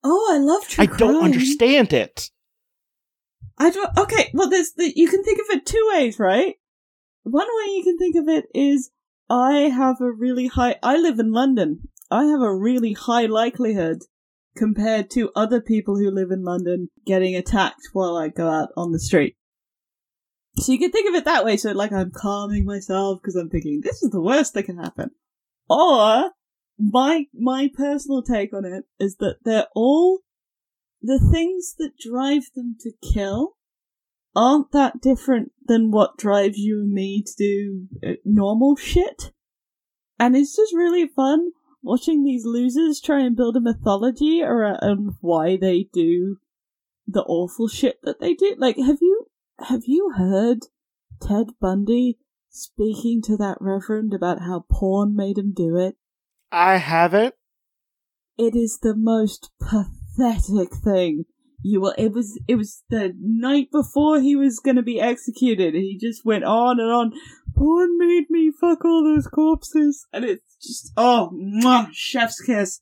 oh, I love true I don't understand it. I don't. Okay, well, there's the, you can think of it two ways, right? One way you can think of it is I have a really high. I live in London. I have a really high likelihood compared to other people who live in London getting attacked while I go out on the street. So you can think of it that way. So like I'm calming myself because I'm thinking this is the worst that can happen. Or my my personal take on it is that they're all the things that drive them to kill aren't that different than what drives you and me to do uh, normal shit. And it's just really fun watching these losers try and build a mythology around why they do the awful shit that they do. Like, have you have you heard Ted Bundy speaking to that reverend about how porn made him do it? I haven't. it is the most pathetic thing you will it was it was the night before he was gonna be executed and he just went on and on porn made me fuck all those corpses and it's just oh mwah, chef's kiss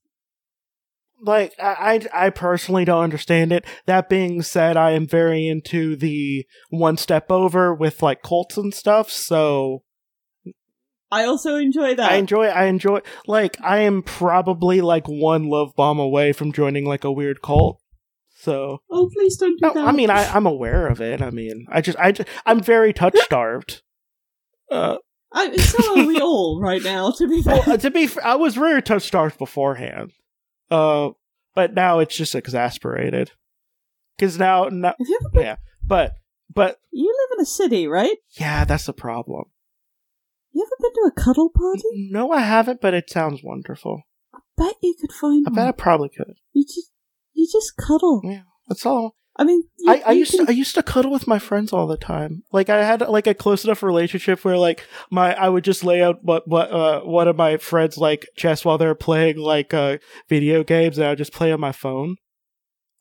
Like I, I, I personally don't understand it. That being said, I am very into the one step over with like cults and stuff. So i also enjoy that I enjoy I enjoy like I am probably like one love bomb away from joining like a weird cult. So oh please don't do no, that I mean I I'm aware of it. I mean I just I just, I'm very touch starved. Uh, I, so are we all right now to be fair well, uh, to be I was very touch starved beforehand. Uh, but now it's just exasperated. Cuz now, now have you ever been, yeah, but but you live in a city right yeah, that's the problem. you ever been to a cuddle party No, I haven't, but it sounds wonderful. I bet you could find I bet I probably could. you just you just cuddle Yeah, that's all. i mean you, I, I you used can- to I used to cuddle with my friends all the time. Like I had like a close enough relationship where like my I would just lay out what what uh, one of my friends like chess while they're playing like uh video games and I would just play on my phone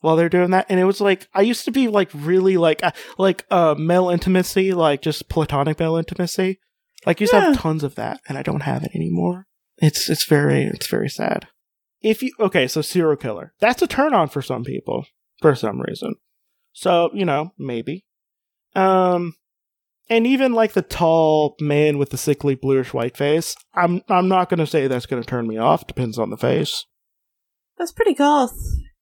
while they're doing that and it was like I used to be like really like uh, like uh male intimacy like just platonic male intimacy. Like I used to have tons of that and I don't have it anymore. It's it's very it's very sad. If you okay, so serial killer. That's a turn on for some people for some reason. So, you know, maybe. Um and even like the tall man with the sickly bluish white face, I'm I'm not gonna say that's gonna turn me off, depends on the face. That's pretty goth.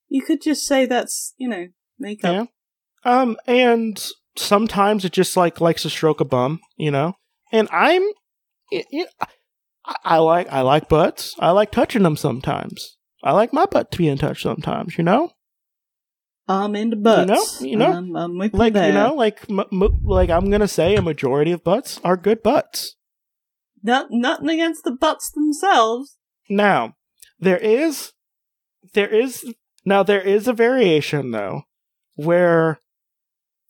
You could just say that's, you know, makeup. Yeah. Um and sometimes it just like likes to stroke a bum, you know? And I'm it, it, I, I like I like butts. I like touching them sometimes. I like my butt to be in touch sometimes, you know? I'm into butts. you know? I'm, I'm with Like you there. you know, like m- m- like I'm gonna say a majority of butts are good butts. Not, nothing against the butts themselves. Now, there is there is now there is a variation though where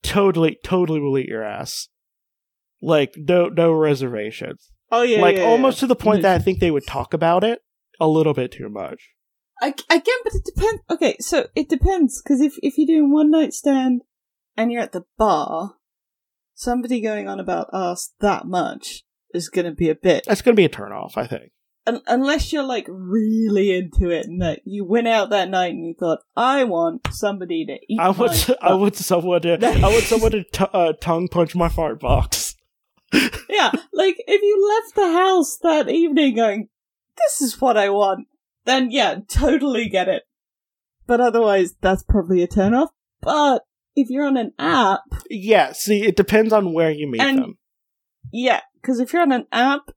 totally totally will eat your ass. Like no no reservations. Oh yeah, like yeah, almost yeah. to the point that I think they would talk about it a little bit too much. I, again, but it depends. Okay, so it depends because if if you're doing one night stand and you're at the bar, somebody going on about us that much is going to be a bit. That's going to be a turn off, I think. Un- unless you're like really into it and that you went out that night and you thought, I want somebody to eat. I my want I want someone to I want someone to t- uh, tongue punch my fart box. yeah, like if you left the house that evening going, this is what I want, then yeah, totally get it. But otherwise, that's probably a turn off. But if you're on an app, Yeah, see, it depends on where you meet And- them. yeah, because if you're on an app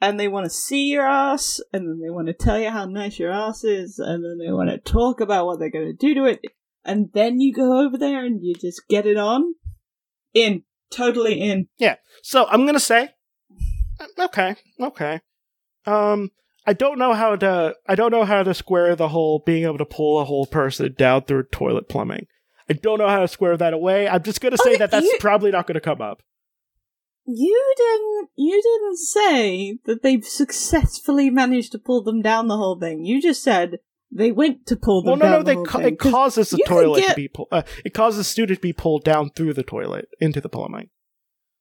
and they want to see your ass, and then they want to tell you how nice your ass is, and then they want to talk about what they're going to do to it, and then you go over there and you just get it on, in, totally in. Yeah. So I'm gonna say, okay, okay. Um, I don't know how to. I don't know how to square the whole being able to pull a whole person down through toilet plumbing. I don't know how to square that away. I'm just gonna say that that's you- probably not gonna come up. You didn't. You didn't say that they've successfully managed to pull them down the whole thing. You just said they went to pull the Well, no, no. the They ca- thing. it 'cause causes the toilet to be pulled. Uh, it causes the student to be pulled down through the toilet into the plumbing.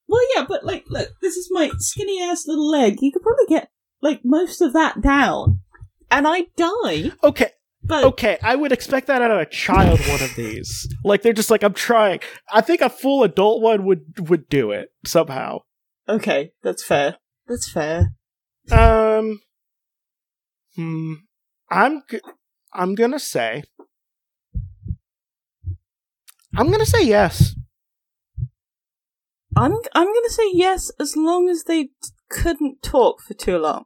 Well, yeah, but like, look, this is my skinny ass little leg. You could probably get like most of that down, and I die. Okay, But okay. I would expect that out of a child. One of these, like they're just like, I'm trying. I think a full adult one would would do it somehow. okay, that's fair. That's fair. Um, hmm. I'm I'm gonna say. I'm gonna say yes. I'm I'm gonna say yes as long as they t- couldn't talk for too long.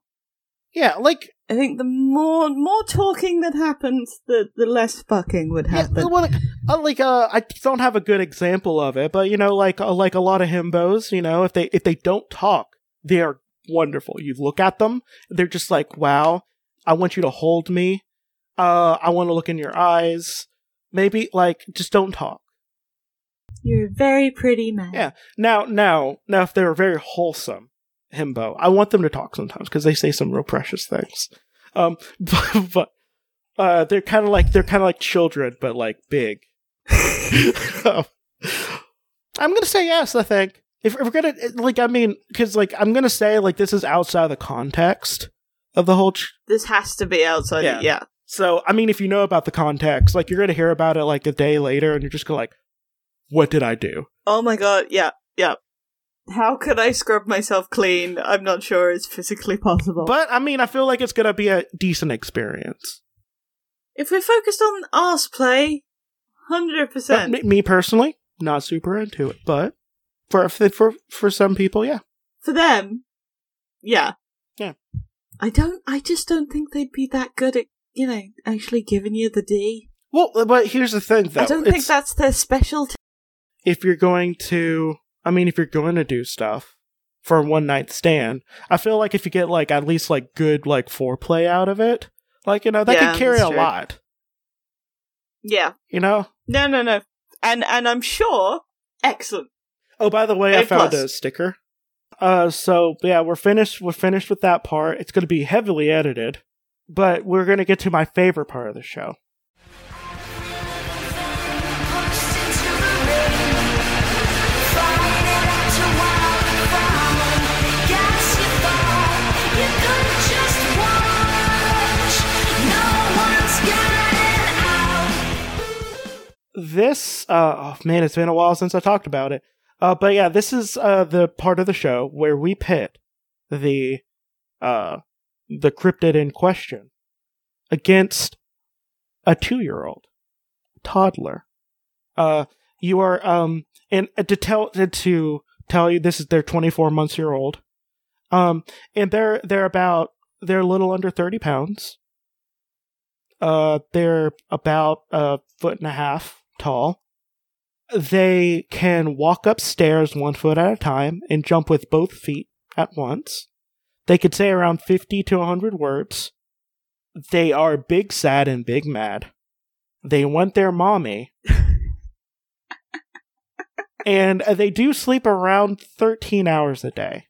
Yeah, like I think the more more talking that happens, the the less fucking would yeah, happen. well, like, uh, like uh, I don't have a good example of it, but you know, like uh, like a lot of himbos, you know, if they if they don't talk, they are wonderful. You look at them, they're just like, wow, I want you to hold me. Uh, I want to look in your eyes. Maybe like just don't talk. You're a very pretty man. Yeah. Now, now, now, if they're very wholesome himbo, I want them to talk sometimes because they say some real precious things. Um, but, but uh, they're kind of like they're kind of like children, but like big. Um, I'm gonna say yes. I think if, if we're gonna like, I mean, because like I'm gonna say like this is outside the context of the whole. Ch- This has to be outside. Yeah. Yeah. yeah. So I mean, if you know about the context, like you're gonna hear about it like a day later, and you're just gonna like, what did I do? Oh my god. Yeah. Yeah. How could I scrub myself clean? I'm not sure it's physically possible. But I mean, I feel like it's gonna be a decent experience. if we're focused on arse play, 100%. me, me personally, not super into it, but for for for some people, yeah. For them, yeah. Yeah. I don't. I just don't think they'd be that good at you know actually giving you the D. Well, but here's the thing, though. I don't think that's their specialty. if you're going to, I mean, if you're going to do stuff for a one night stand, I feel like if you get like at least like good like foreplay out of it, like you know that Yeah, can carry a true. lot. Yeah. You know. No, no, no. And and I'm sure excellent. Oh, by the way, A I found plus. a sticker. Uh, so yeah, we're finished. We're finished with that part. It's going to be heavily edited, but we're going to get to my favorite part of the show. This, uh, oh man, it's been a while since I talked about it. Uh, but yeah, this is uh the part of the show where we pit the uh the cryptid in question against a two-year-old toddler. Uh, you are um and uh, to tell to tell you this is they're 24 months year old. Um, and they're they're about they're a little under 30 pounds. Uh, they're about a foot and a half tall. They can walk upstairs one foot at a time and jump with both feet at once. They could say around 50 to 100 words. They are big sad and big mad. They want their mommy. and uh, they do sleep around 13 hours a day.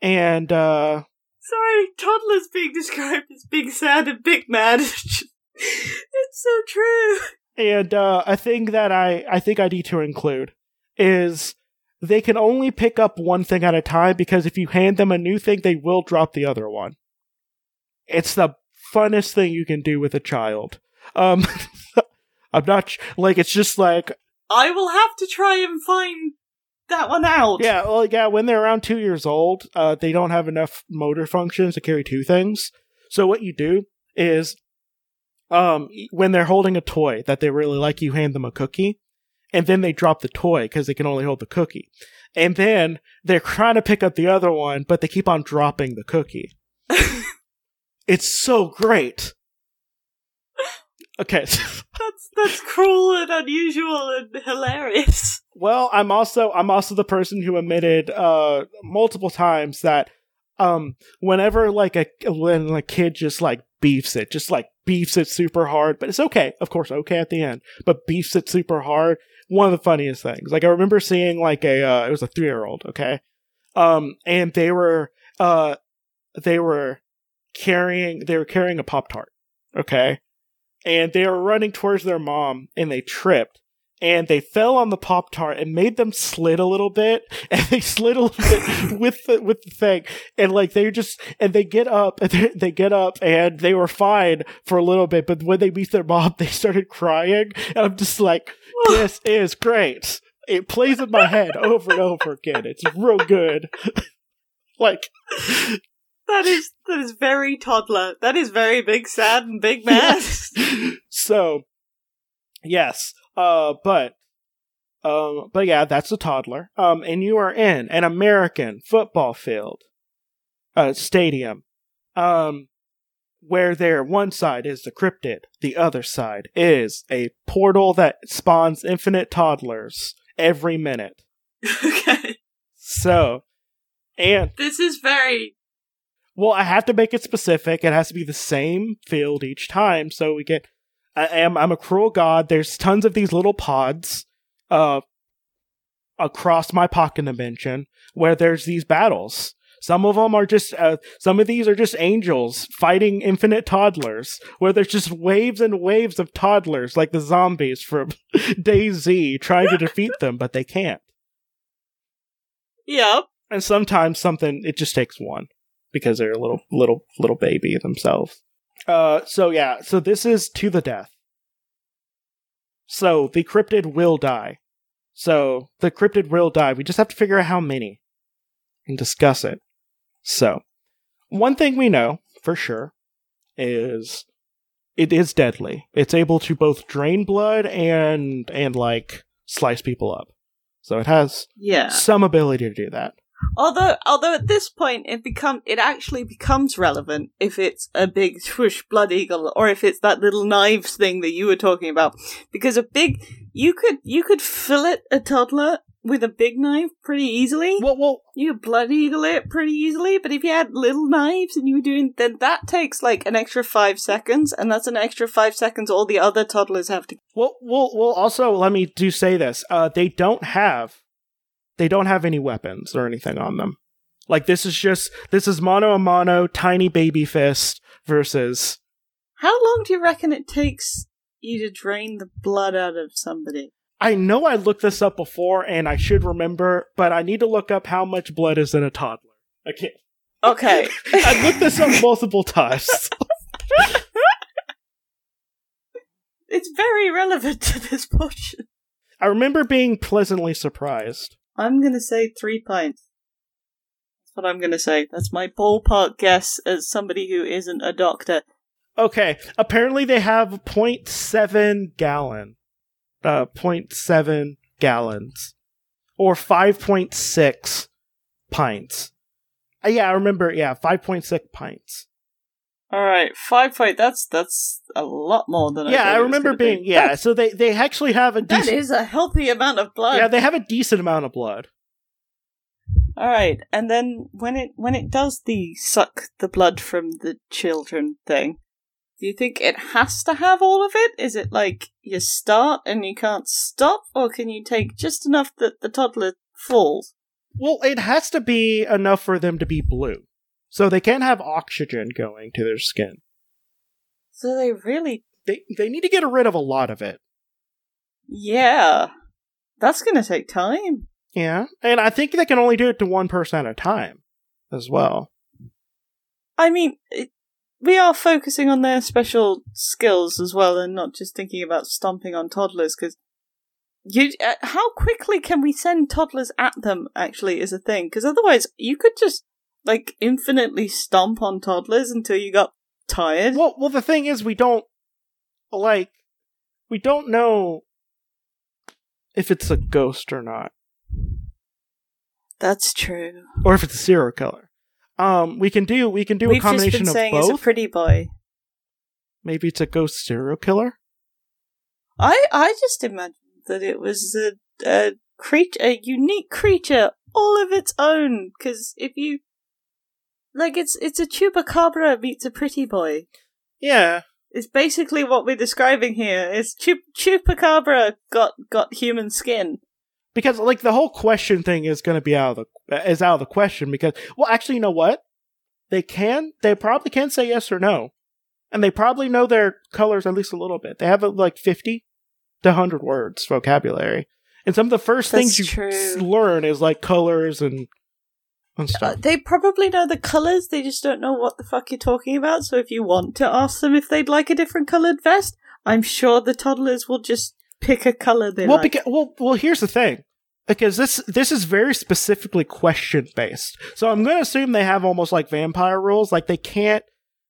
And uh Sorry, toddlers being described as big sad and big mad. it's so true. And uh, a thing that I, I think I need to include is they can only pick up one thing at a time because if you hand them a new thing, they will drop the other one. It's the funnest thing you can do with a child. Um, I'm not sh- like it's just like I will have to try and find that one out. yeah, well, yeah. When they're around two years old, uh, they don't have enough motor functions to carry two things. So what you do is, um, when they're holding a toy that they really like, you hand them a cookie, and then they drop the toy because they can only hold the cookie, and then they're trying to pick up the other one, but they keep on dropping the cookie. It's so great. Okay. That's that's cruel and unusual and hilarious. Well, I'm also I'm also the person who admitted uh multiple times that um whenever like a when a kid just like beefs it, just like beefs it super hard, but it's okay, of course, okay at the end, but beefs it super hard. One of the funniest things. Like I remember seeing like a uh, it was a three year old, okay, um, and they were uh they were carrying they were carrying a pop tart, okay, and they were running towards their mom and they tripped and they fell on the pop tart and made them slid a little bit and they slid a little bit with the with the thing. And like they just and they get up and they, they get up and they were fine for a little bit but when they meet their mom they started crying and i'm just like this is great. It plays in my head over and over again. It's real good. Like That is that is very toddler. That is very big sad and big mad. so yes uh but um but yeah that's a toddler um and you are in an american football field uh stadium um where there one side is the cryptid the other side is a portal that spawns infinite toddlers every minute okay. so and This is very Well, I have to make it specific. It has to be the same field each time, so we get. I am. I'm a cruel god. There's tons of these little pods, uh, across my pocket dimension where there's these battles. Some of them are just. Uh, some of these are just angels fighting infinite toddlers, where there's just waves and waves of toddlers, like the zombies from DayZ, trying to defeat them, but they can't. Yep. And sometimes something it just takes one because they're a little little little baby themselves. Uh so yeah, so this is to the death. So the cryptid will die. So the cryptid will die. We just have to figure out how many and discuss it. So one thing we know for sure is it is deadly. It's able to both drain blood and and like slice people up. So it has Yeah. some ability to do that. Although, although at this point it become it actually becomes relevant if it's a big swoosh blood eagle or if it's that little knives thing that you were talking about. Because a big you could you could fillet a toddler with a big knife pretty easily. Well, well, You could blood eagle it pretty easily, but if you had little knives and you were doing then that takes like an extra five seconds, and that's an extra five seconds all the other toddlers have to well, well, well. Also, let me do say this: uh, they don't have, they don't have any weapons or anything on them. Like this is just this is mono a mono tiny baby fist versus. How long do you reckon it takes you to drain the blood out of somebody? I know I looked this up before and I should remember, but I need to look up how much blood is in a toddler. I can't. Okay. I looked this up multiple times. it's very relevant to this portion. I remember being pleasantly surprised. I'm gonna say three pints. That's what I'm gonna say. That's my ballpark guess as somebody who isn't a doctor. Okay, apparently they have 0.7 gallon. Uh, 0.7 gallons. Or 5.6 pints. Uh, yeah, I remember, yeah, 5.6 pints. Alright, five pint, that's that's a lot more than I yeah, I remember gonna be. being, yeah, so they, they actually have a That decent, is a healthy amount of blood. yeah, they have a decent amount of blood. Alright, and then when it when it does the suck the blood from the children thing, do you think it has to have all of it? Is it like you start and you can't stop, or can you take just enough that the toddler falls? Well, it has to be enough for them to be blue. So they can't have oxygen going to their skin. So they really, They they need to get rid of a lot of it. yeah, that's gonna take time. Yeah, and I think they can only do it to one person at a time, as well. I mean, it, we are focusing on their special skills as well, and not just thinking about stomping on toddlers. Because you, uh, how quickly can we send toddlers at them? Actually, is a thing. Because otherwise, you could just like infinitely stomp on toddlers until you got tired. Well, well, the thing is, we don't like we don't know if it's a ghost or not, That's true. or if it's a serial killer. Um, we can do we can do We've a combination just been saying of it's both. a pretty boy. Maybe it's a ghost serial killer. I I just imagined that it was a a creature, a unique creature, all of its own. Because if you like, it's it's a chupacabra meets a pretty boy. Yeah, It's basically what we're describing here. It's chup- chupacabra got got human skin. because like the whole question thing is going to be out of the is out of the question because well, actually, you know what? They can they probably can say yes or no, and they probably know their colors at least a little bit. They have like fifty to hundred words vocabulary, and some of the first That's things you true. learn is like colors and and stuff. they probably know the colors. They just don't know what the fuck you're talking about. So if you want to ask them if they'd like a different colored vest, I'm sure the toddlers will just pick a color they well, like. because well, well, here's the thing. Because this this is very specifically question based, so I'm going to assume they have almost like vampire rules. Like they can't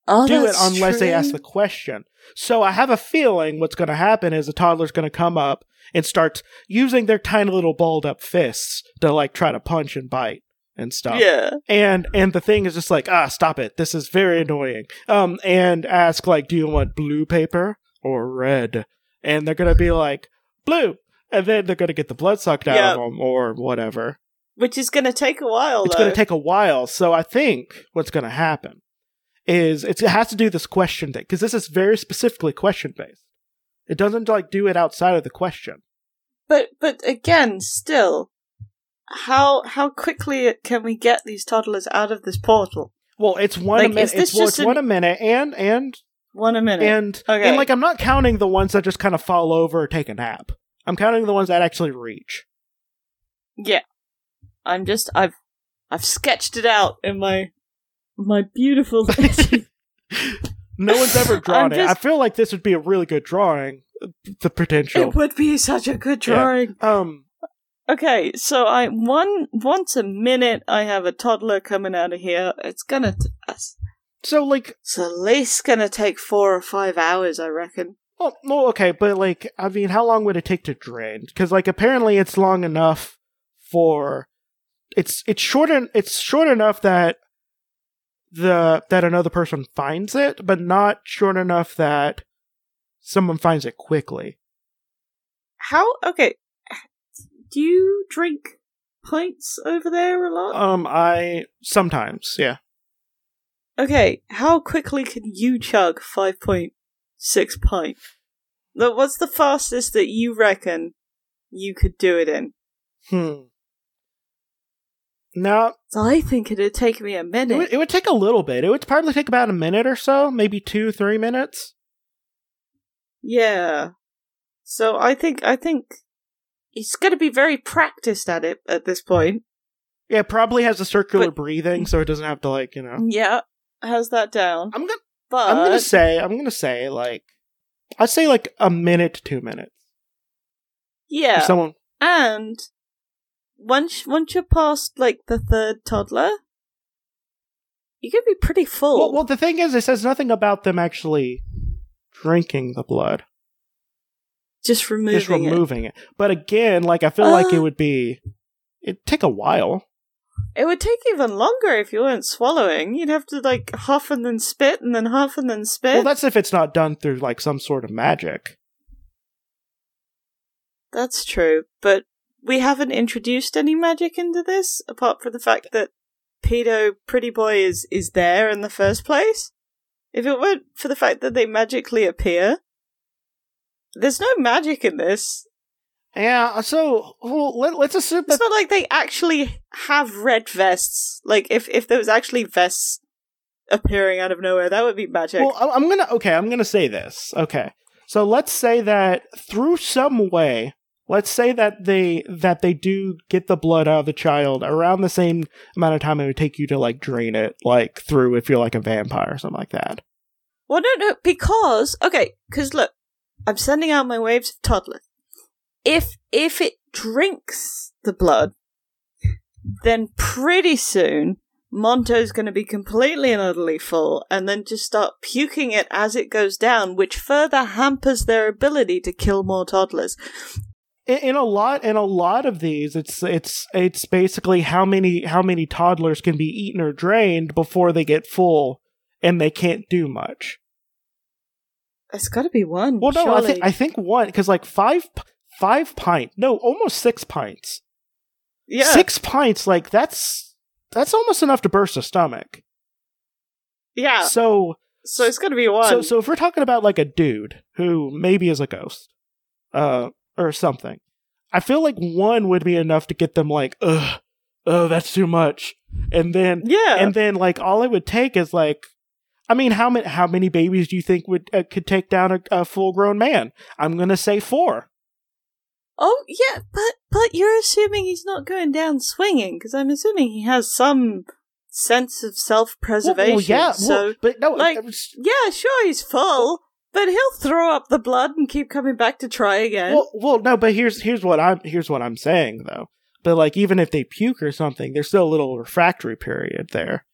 oh, do it unless they ask the question. So I have a feeling what's going to happen is a toddler's going to come up and start using their tiny little balled up fists to like try to punch and bite and stuff. Yeah. And and the thing is just like, ah, stop it. This is very annoying. Um and ask like, do you want blue paper or red? And they're going to be like, blue. And then they're going to get the blood sucked out Yeah. of them or whatever. Which is going to take a while, It's though. going to take a while. So I think what's going to happen is it has to do this question thing because this is very specifically question based. It doesn't like do it outside of the question. but but again, still, how how quickly can we get these toddlers out of this portal? Well, it's one Like, a minute. It's, just it's an- one a minute, and and One a minute. and Okay. and like I'm not counting the ones that just kind of fall over or take a nap. I'm counting the ones that actually reach. yeah, I'm just I've I've sketched it out in my my beautiful. No one's ever drawn it. I feel like this would be a really good drawing. The potential. it would be such a good Yeah. drawing. um. Okay, so I one once a minute I have a toddler coming out of here. It's gonna t- it's So like at least gonna take four or five hours, I reckon. Oh well, okay, but like, I mean, how long would it take to drain? Because like, apparently, it's long enough for it's it's short en- it's short enough that the that another person finds it, but not short enough that someone finds it quickly. How? Okay, do you drink pints over there a lot? Um, I sometimes, yeah. Okay, how quickly can you chug 5.6 pint? Look, What's the fastest that you reckon you could do it in? Hmm. Now So I think it'd take me a it minute. would, it would take a little bit. It would probably take about a minute or so, maybe two, three minutes. yeah. So I think I think he's going to be very practiced at it at this point. Yeah, probably has a circular But- breathing, so it doesn't have to like you know. Yeah, has that down. I'm gonna But I'm gonna say I'm gonna say like I'd say like a minute two minutes. yeah, If someone and once once you're past like the third toddler, you could be pretty full. well, well the thing is it says nothing about them actually drinking the blood. Just removing, just removing it. But again, like I feel like it Uh. would be it'd take a while. it. It would take even longer if you weren't swallowing. You'd have to like huff and then spit, and then huff and then spit. Well that's if it's not done through like some sort of magic. That's true, but we haven't introduced any magic into this apart from the fact that pedo pretty boy is is there in the first place. If it weren't for the fact that they magically appear, there's no magic in this. Yeah, so well, let, let's assume It's not like they actually have red vests. Like if if there was actually vests appearing out of nowhere. That would be magic. Well, I'm gonna okay. I'm gonna say this. Okay, so let's say that through some way, let's say that they that they do get the blood out of the child around the same amount of time it would take you to like drain it, like through if you're like a vampire or something like that. Well, no, no, because okay, because look, I'm sending out my waves of toddler. If if it drinks the blood, then pretty soon Manto's going to be completely and utterly full, and then just start puking it as it goes down, which further hampers their ability to kill more toddlers. In, in a lot, in a lot of these, it's it's it's basically how many how many toddlers can be eaten or drained before they get full, and they can't do much. It's got to be one. Well, no, I think I think one because like five five pint, no, almost six pints. yeah, Six pints, like that's that's almost enough to burst a stomach. yeah. So So it's got to be one. so so if we're talking about like a dude who maybe is a ghost, uh, or something, I feel like one would be enough to get them like, ugh, oh, that's too much, and then yeah, and then like all it would take is like. I mean, how many how many babies do you think would uh, could take down a, a full grown man? I'm gonna say four. Oh yeah, but but you're assuming he's not going down swinging because I'm assuming he has some sense of self-preservation. Well, well, yeah, so well, but no, like- was- yeah, sure he's full, but he'll throw up the blood and keep coming back to try again. well, well, no, but here's here's what I'm here's what I'm saying though. But like, even if they puke or something, there's still a little refractory period there.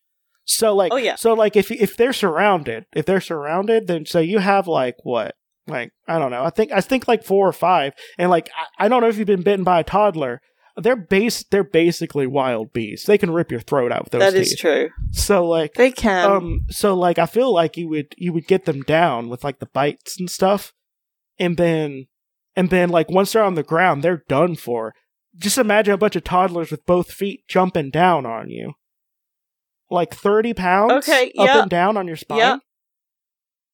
So like, Oh, yeah. so like, if if they're surrounded, if they're surrounded, then so you have like what, like I don't know. I think I think like four or five, and like I, I don't know if you've been bitten by a toddler. They're base they're basically wild beasts. They can rip your throat out with those that teeth. is true. So like, They can. um so like i feel like you would you would get them down with like the bites and stuff and then and then like once they're on the ground they're done for just imagine a bunch of toddlers with both feet jumping down on you like 30 pounds Okay, up yeah. and down on your spine Yeah.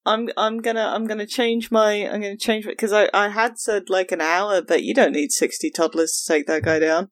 I'm I'm gonna I'm gonna change my I'm gonna change it because I I had said like an hour, but you don't need sixty toddlers to take that guy down.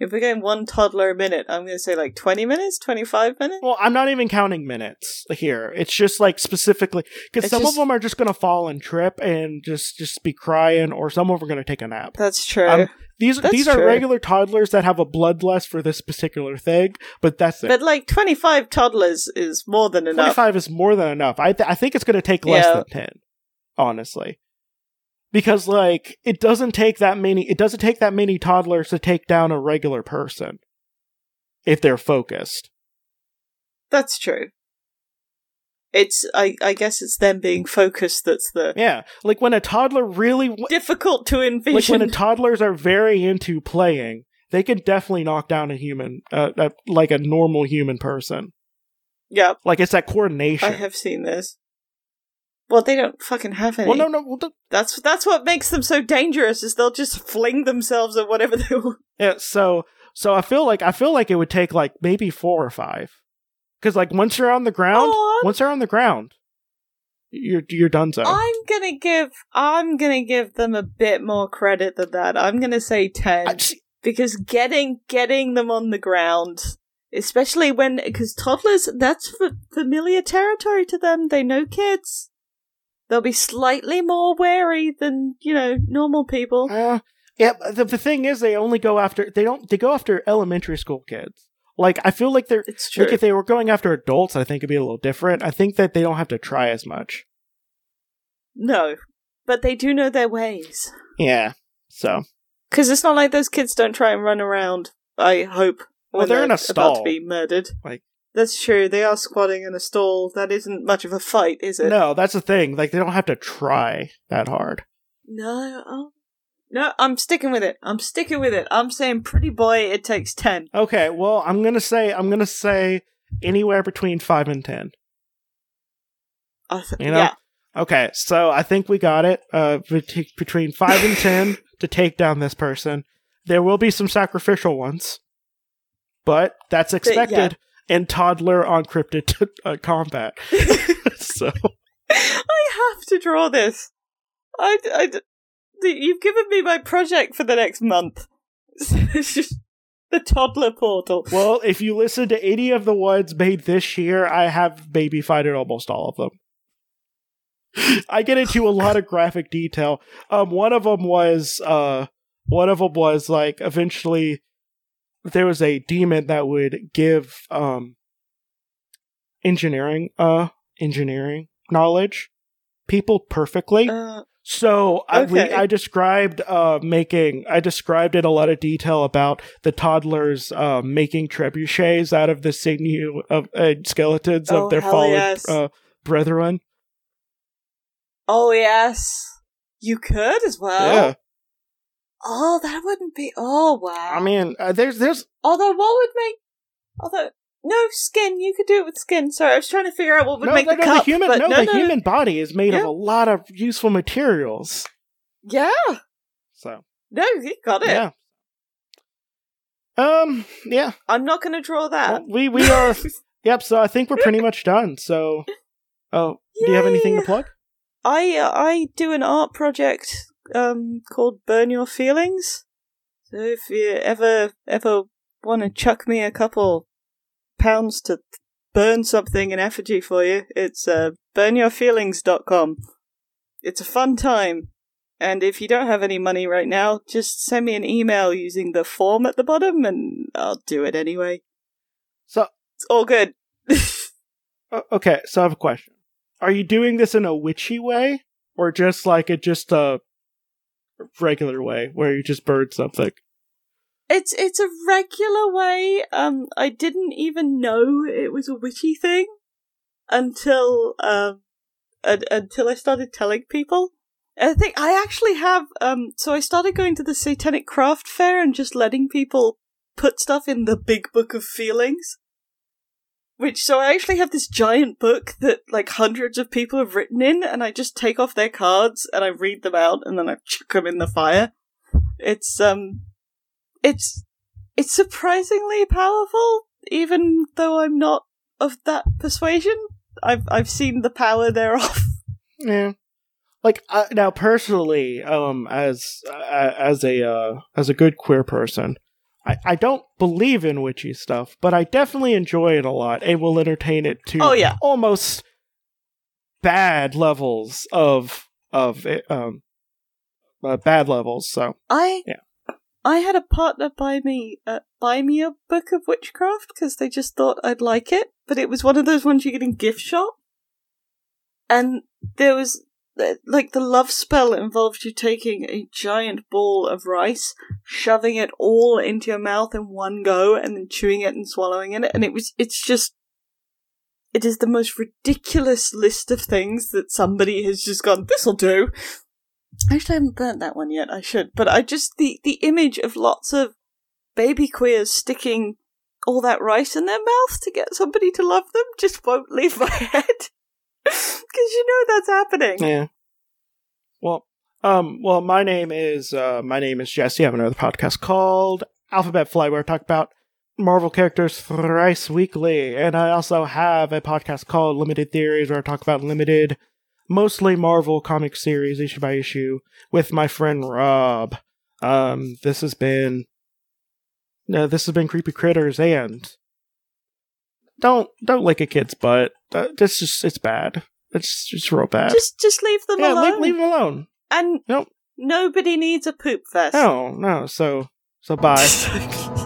If we're getting one toddler a minute, I'm gonna say like twenty minutes, twenty five minutes. well i'm not even counting minutes here it's just like specifically because some just- of them are just gonna fall and trip and just just be crying or some of them are gonna take a nap That's true. Um, These That's these are true. regular toddlers that have a bloodlust for this particular thing, but that's it. but like twenty five toddlers is more than enough. 25 is more than enough. I th- I think it's going to take less Yeah. than 10, honestly. Because like it doesn't take that many it doesn't take that many toddlers to take down a regular person if they're focused. That's true. It's I I guess it's them being focused that's the Yeah, like when a toddler really w- difficult to envision like when a toddlers are very into playing, they can definitely knock down a human uh, uh, like a normal human person. yeah, Like it's that coordination. I have seen this. Well, they don't fucking have any. well, no, no, well, the- That's that's what makes them so dangerous. Is they'll just fling themselves at whatever they want. Yeah, so so I feel like I feel like it would take like maybe four or five, because like once you're on the ground, Oh, once you're on the ground, you're you're done. So I'm gonna give I'm gonna give them a bit more credit than that. I'm gonna say ten see, because getting getting them on the ground, especially when because toddlers that's f- familiar territory to them. They know kids. They'll be slightly more wary than you know normal people. uh, yeah. The, the thing is, they only go after they don't they go after elementary school kids. Like I feel like they're It's true. like if they were going after adults, I think it'd be a little different. I think that they don't have to try as much. no, but they do know their ways. Yeah. So Because it's not like those kids don't try and run around. I hope. Well, when they're in a about stall. to be murdered. Like- that's true. They are squatting in a stall. That isn't much of a fight, is it? no, that's the thing. Like they don't have to try that hard. No. Oh. No, I'm sticking with it. I'm sticking with it. I'm saying, pretty boy, it takes ten. Okay. Well, I'm gonna say I'm gonna say anywhere between five and ten. Th- You know? Yeah. Okay, so I think we got it. Uh, bet- between five and ten to take down this person. There will be some sacrificial ones, but that's expected in toddler encrypted uh, combat. so I have to draw this. I, I, you've given me my project for the next month. It's just The toddler portal. Well, if you listen to any of the ones made this year, I have baby fight in almost all of them. I get into a lot of graphic detail. Um, one of them was, uh, one of them was like eventually there was a demon that would give um engineering, uh, engineering knowledge people perfectly. Uh, So I, we, Okay. I described uh, making. I described in a lot of detail about the toddlers uh, making trebuchets out of the sinew of uh, skeletons Oh, of their fallen yes. uh, brethren. oh yes, you could as well. yeah, Oh, that wouldn't be. Oh wow. I mean, uh, there's there's although what would make? Although no skin, you could do it with skin. Sorry, I was trying to figure out what would no, make no, the no, cup. the human but no, no, the human body is made of a lot of useful materials. Yeah, So no, you got it. yeah, um, yeah, I'm not going to draw that. Well, we we are yep. So I think we're pretty much done. So, oh, do you have anything to plug? I uh, I do an art project um called Burn Your Feelings. So if you ever ever want to chuck me a couple pounds to burn something in effigy for you, it's uh burnyourfeelings.com. It's a fun time. And if you don't have any money right now, just send me an email using the form at the bottom and I'll do it anyway. So It's all good. Okay, so I have a question. Are you doing this in a witchy way, or just like a just a regular way where you just burn something? It's it's a regular way. Um, I didn't even know it was a witchy thing until um un- until I started telling people. I think I actually have. Um, so I started going to the Satanic Craft Fair and just letting people put stuff in the Big Book of Feelings. Which so I actually have this giant book that like hundreds of people have written in, and I just take off their cards and I read them out, and then I chuck them in the fire. It's um it's it's surprisingly powerful, even though I'm not of that persuasion. I've I've seen the power thereof. Yeah. Like uh, now, personally, um, as uh, as a uh, as a good queer person, I, I don't believe in witchy stuff, but I definitely enjoy it a lot and will entertain it to Oh, yeah. almost bad levels of of um uh, bad levels. So I Yeah. I had a partner buy me uh, buy me a book of witchcraft because they just thought I'd like it, but it was one of those ones you get in gift shop, and there was like the love spell involved you taking a giant ball of rice, shoving it all into your mouth in one go, and then chewing it and swallowing it, and it was it's just. It is the most ridiculous list of things that somebody has just gone, this'll do. Actually, I haven't burnt that one yet. I should, but I just the the image of lots of baby queers sticking all that rice in their mouth to get somebody to love them just won't leave my head because you know that's happening. Yeah. Well, um, well, my name is uh, my name is Jesse. I have another podcast called Alphabet Fly, where I talk about Marvel characters thrice weekly, and I also have a podcast called Limited Theories, where I talk about limited, mostly Marvel comic series issue by issue with my friend Rob. Um, this has been, no, this has been Creepy Critters, and don't don't lick a kid's butt. This is it's bad. It's just real bad. Just just leave them yeah, alone. leave, leave him alone. and Nope. nobody needs a poop fest. No, no. So, so bye.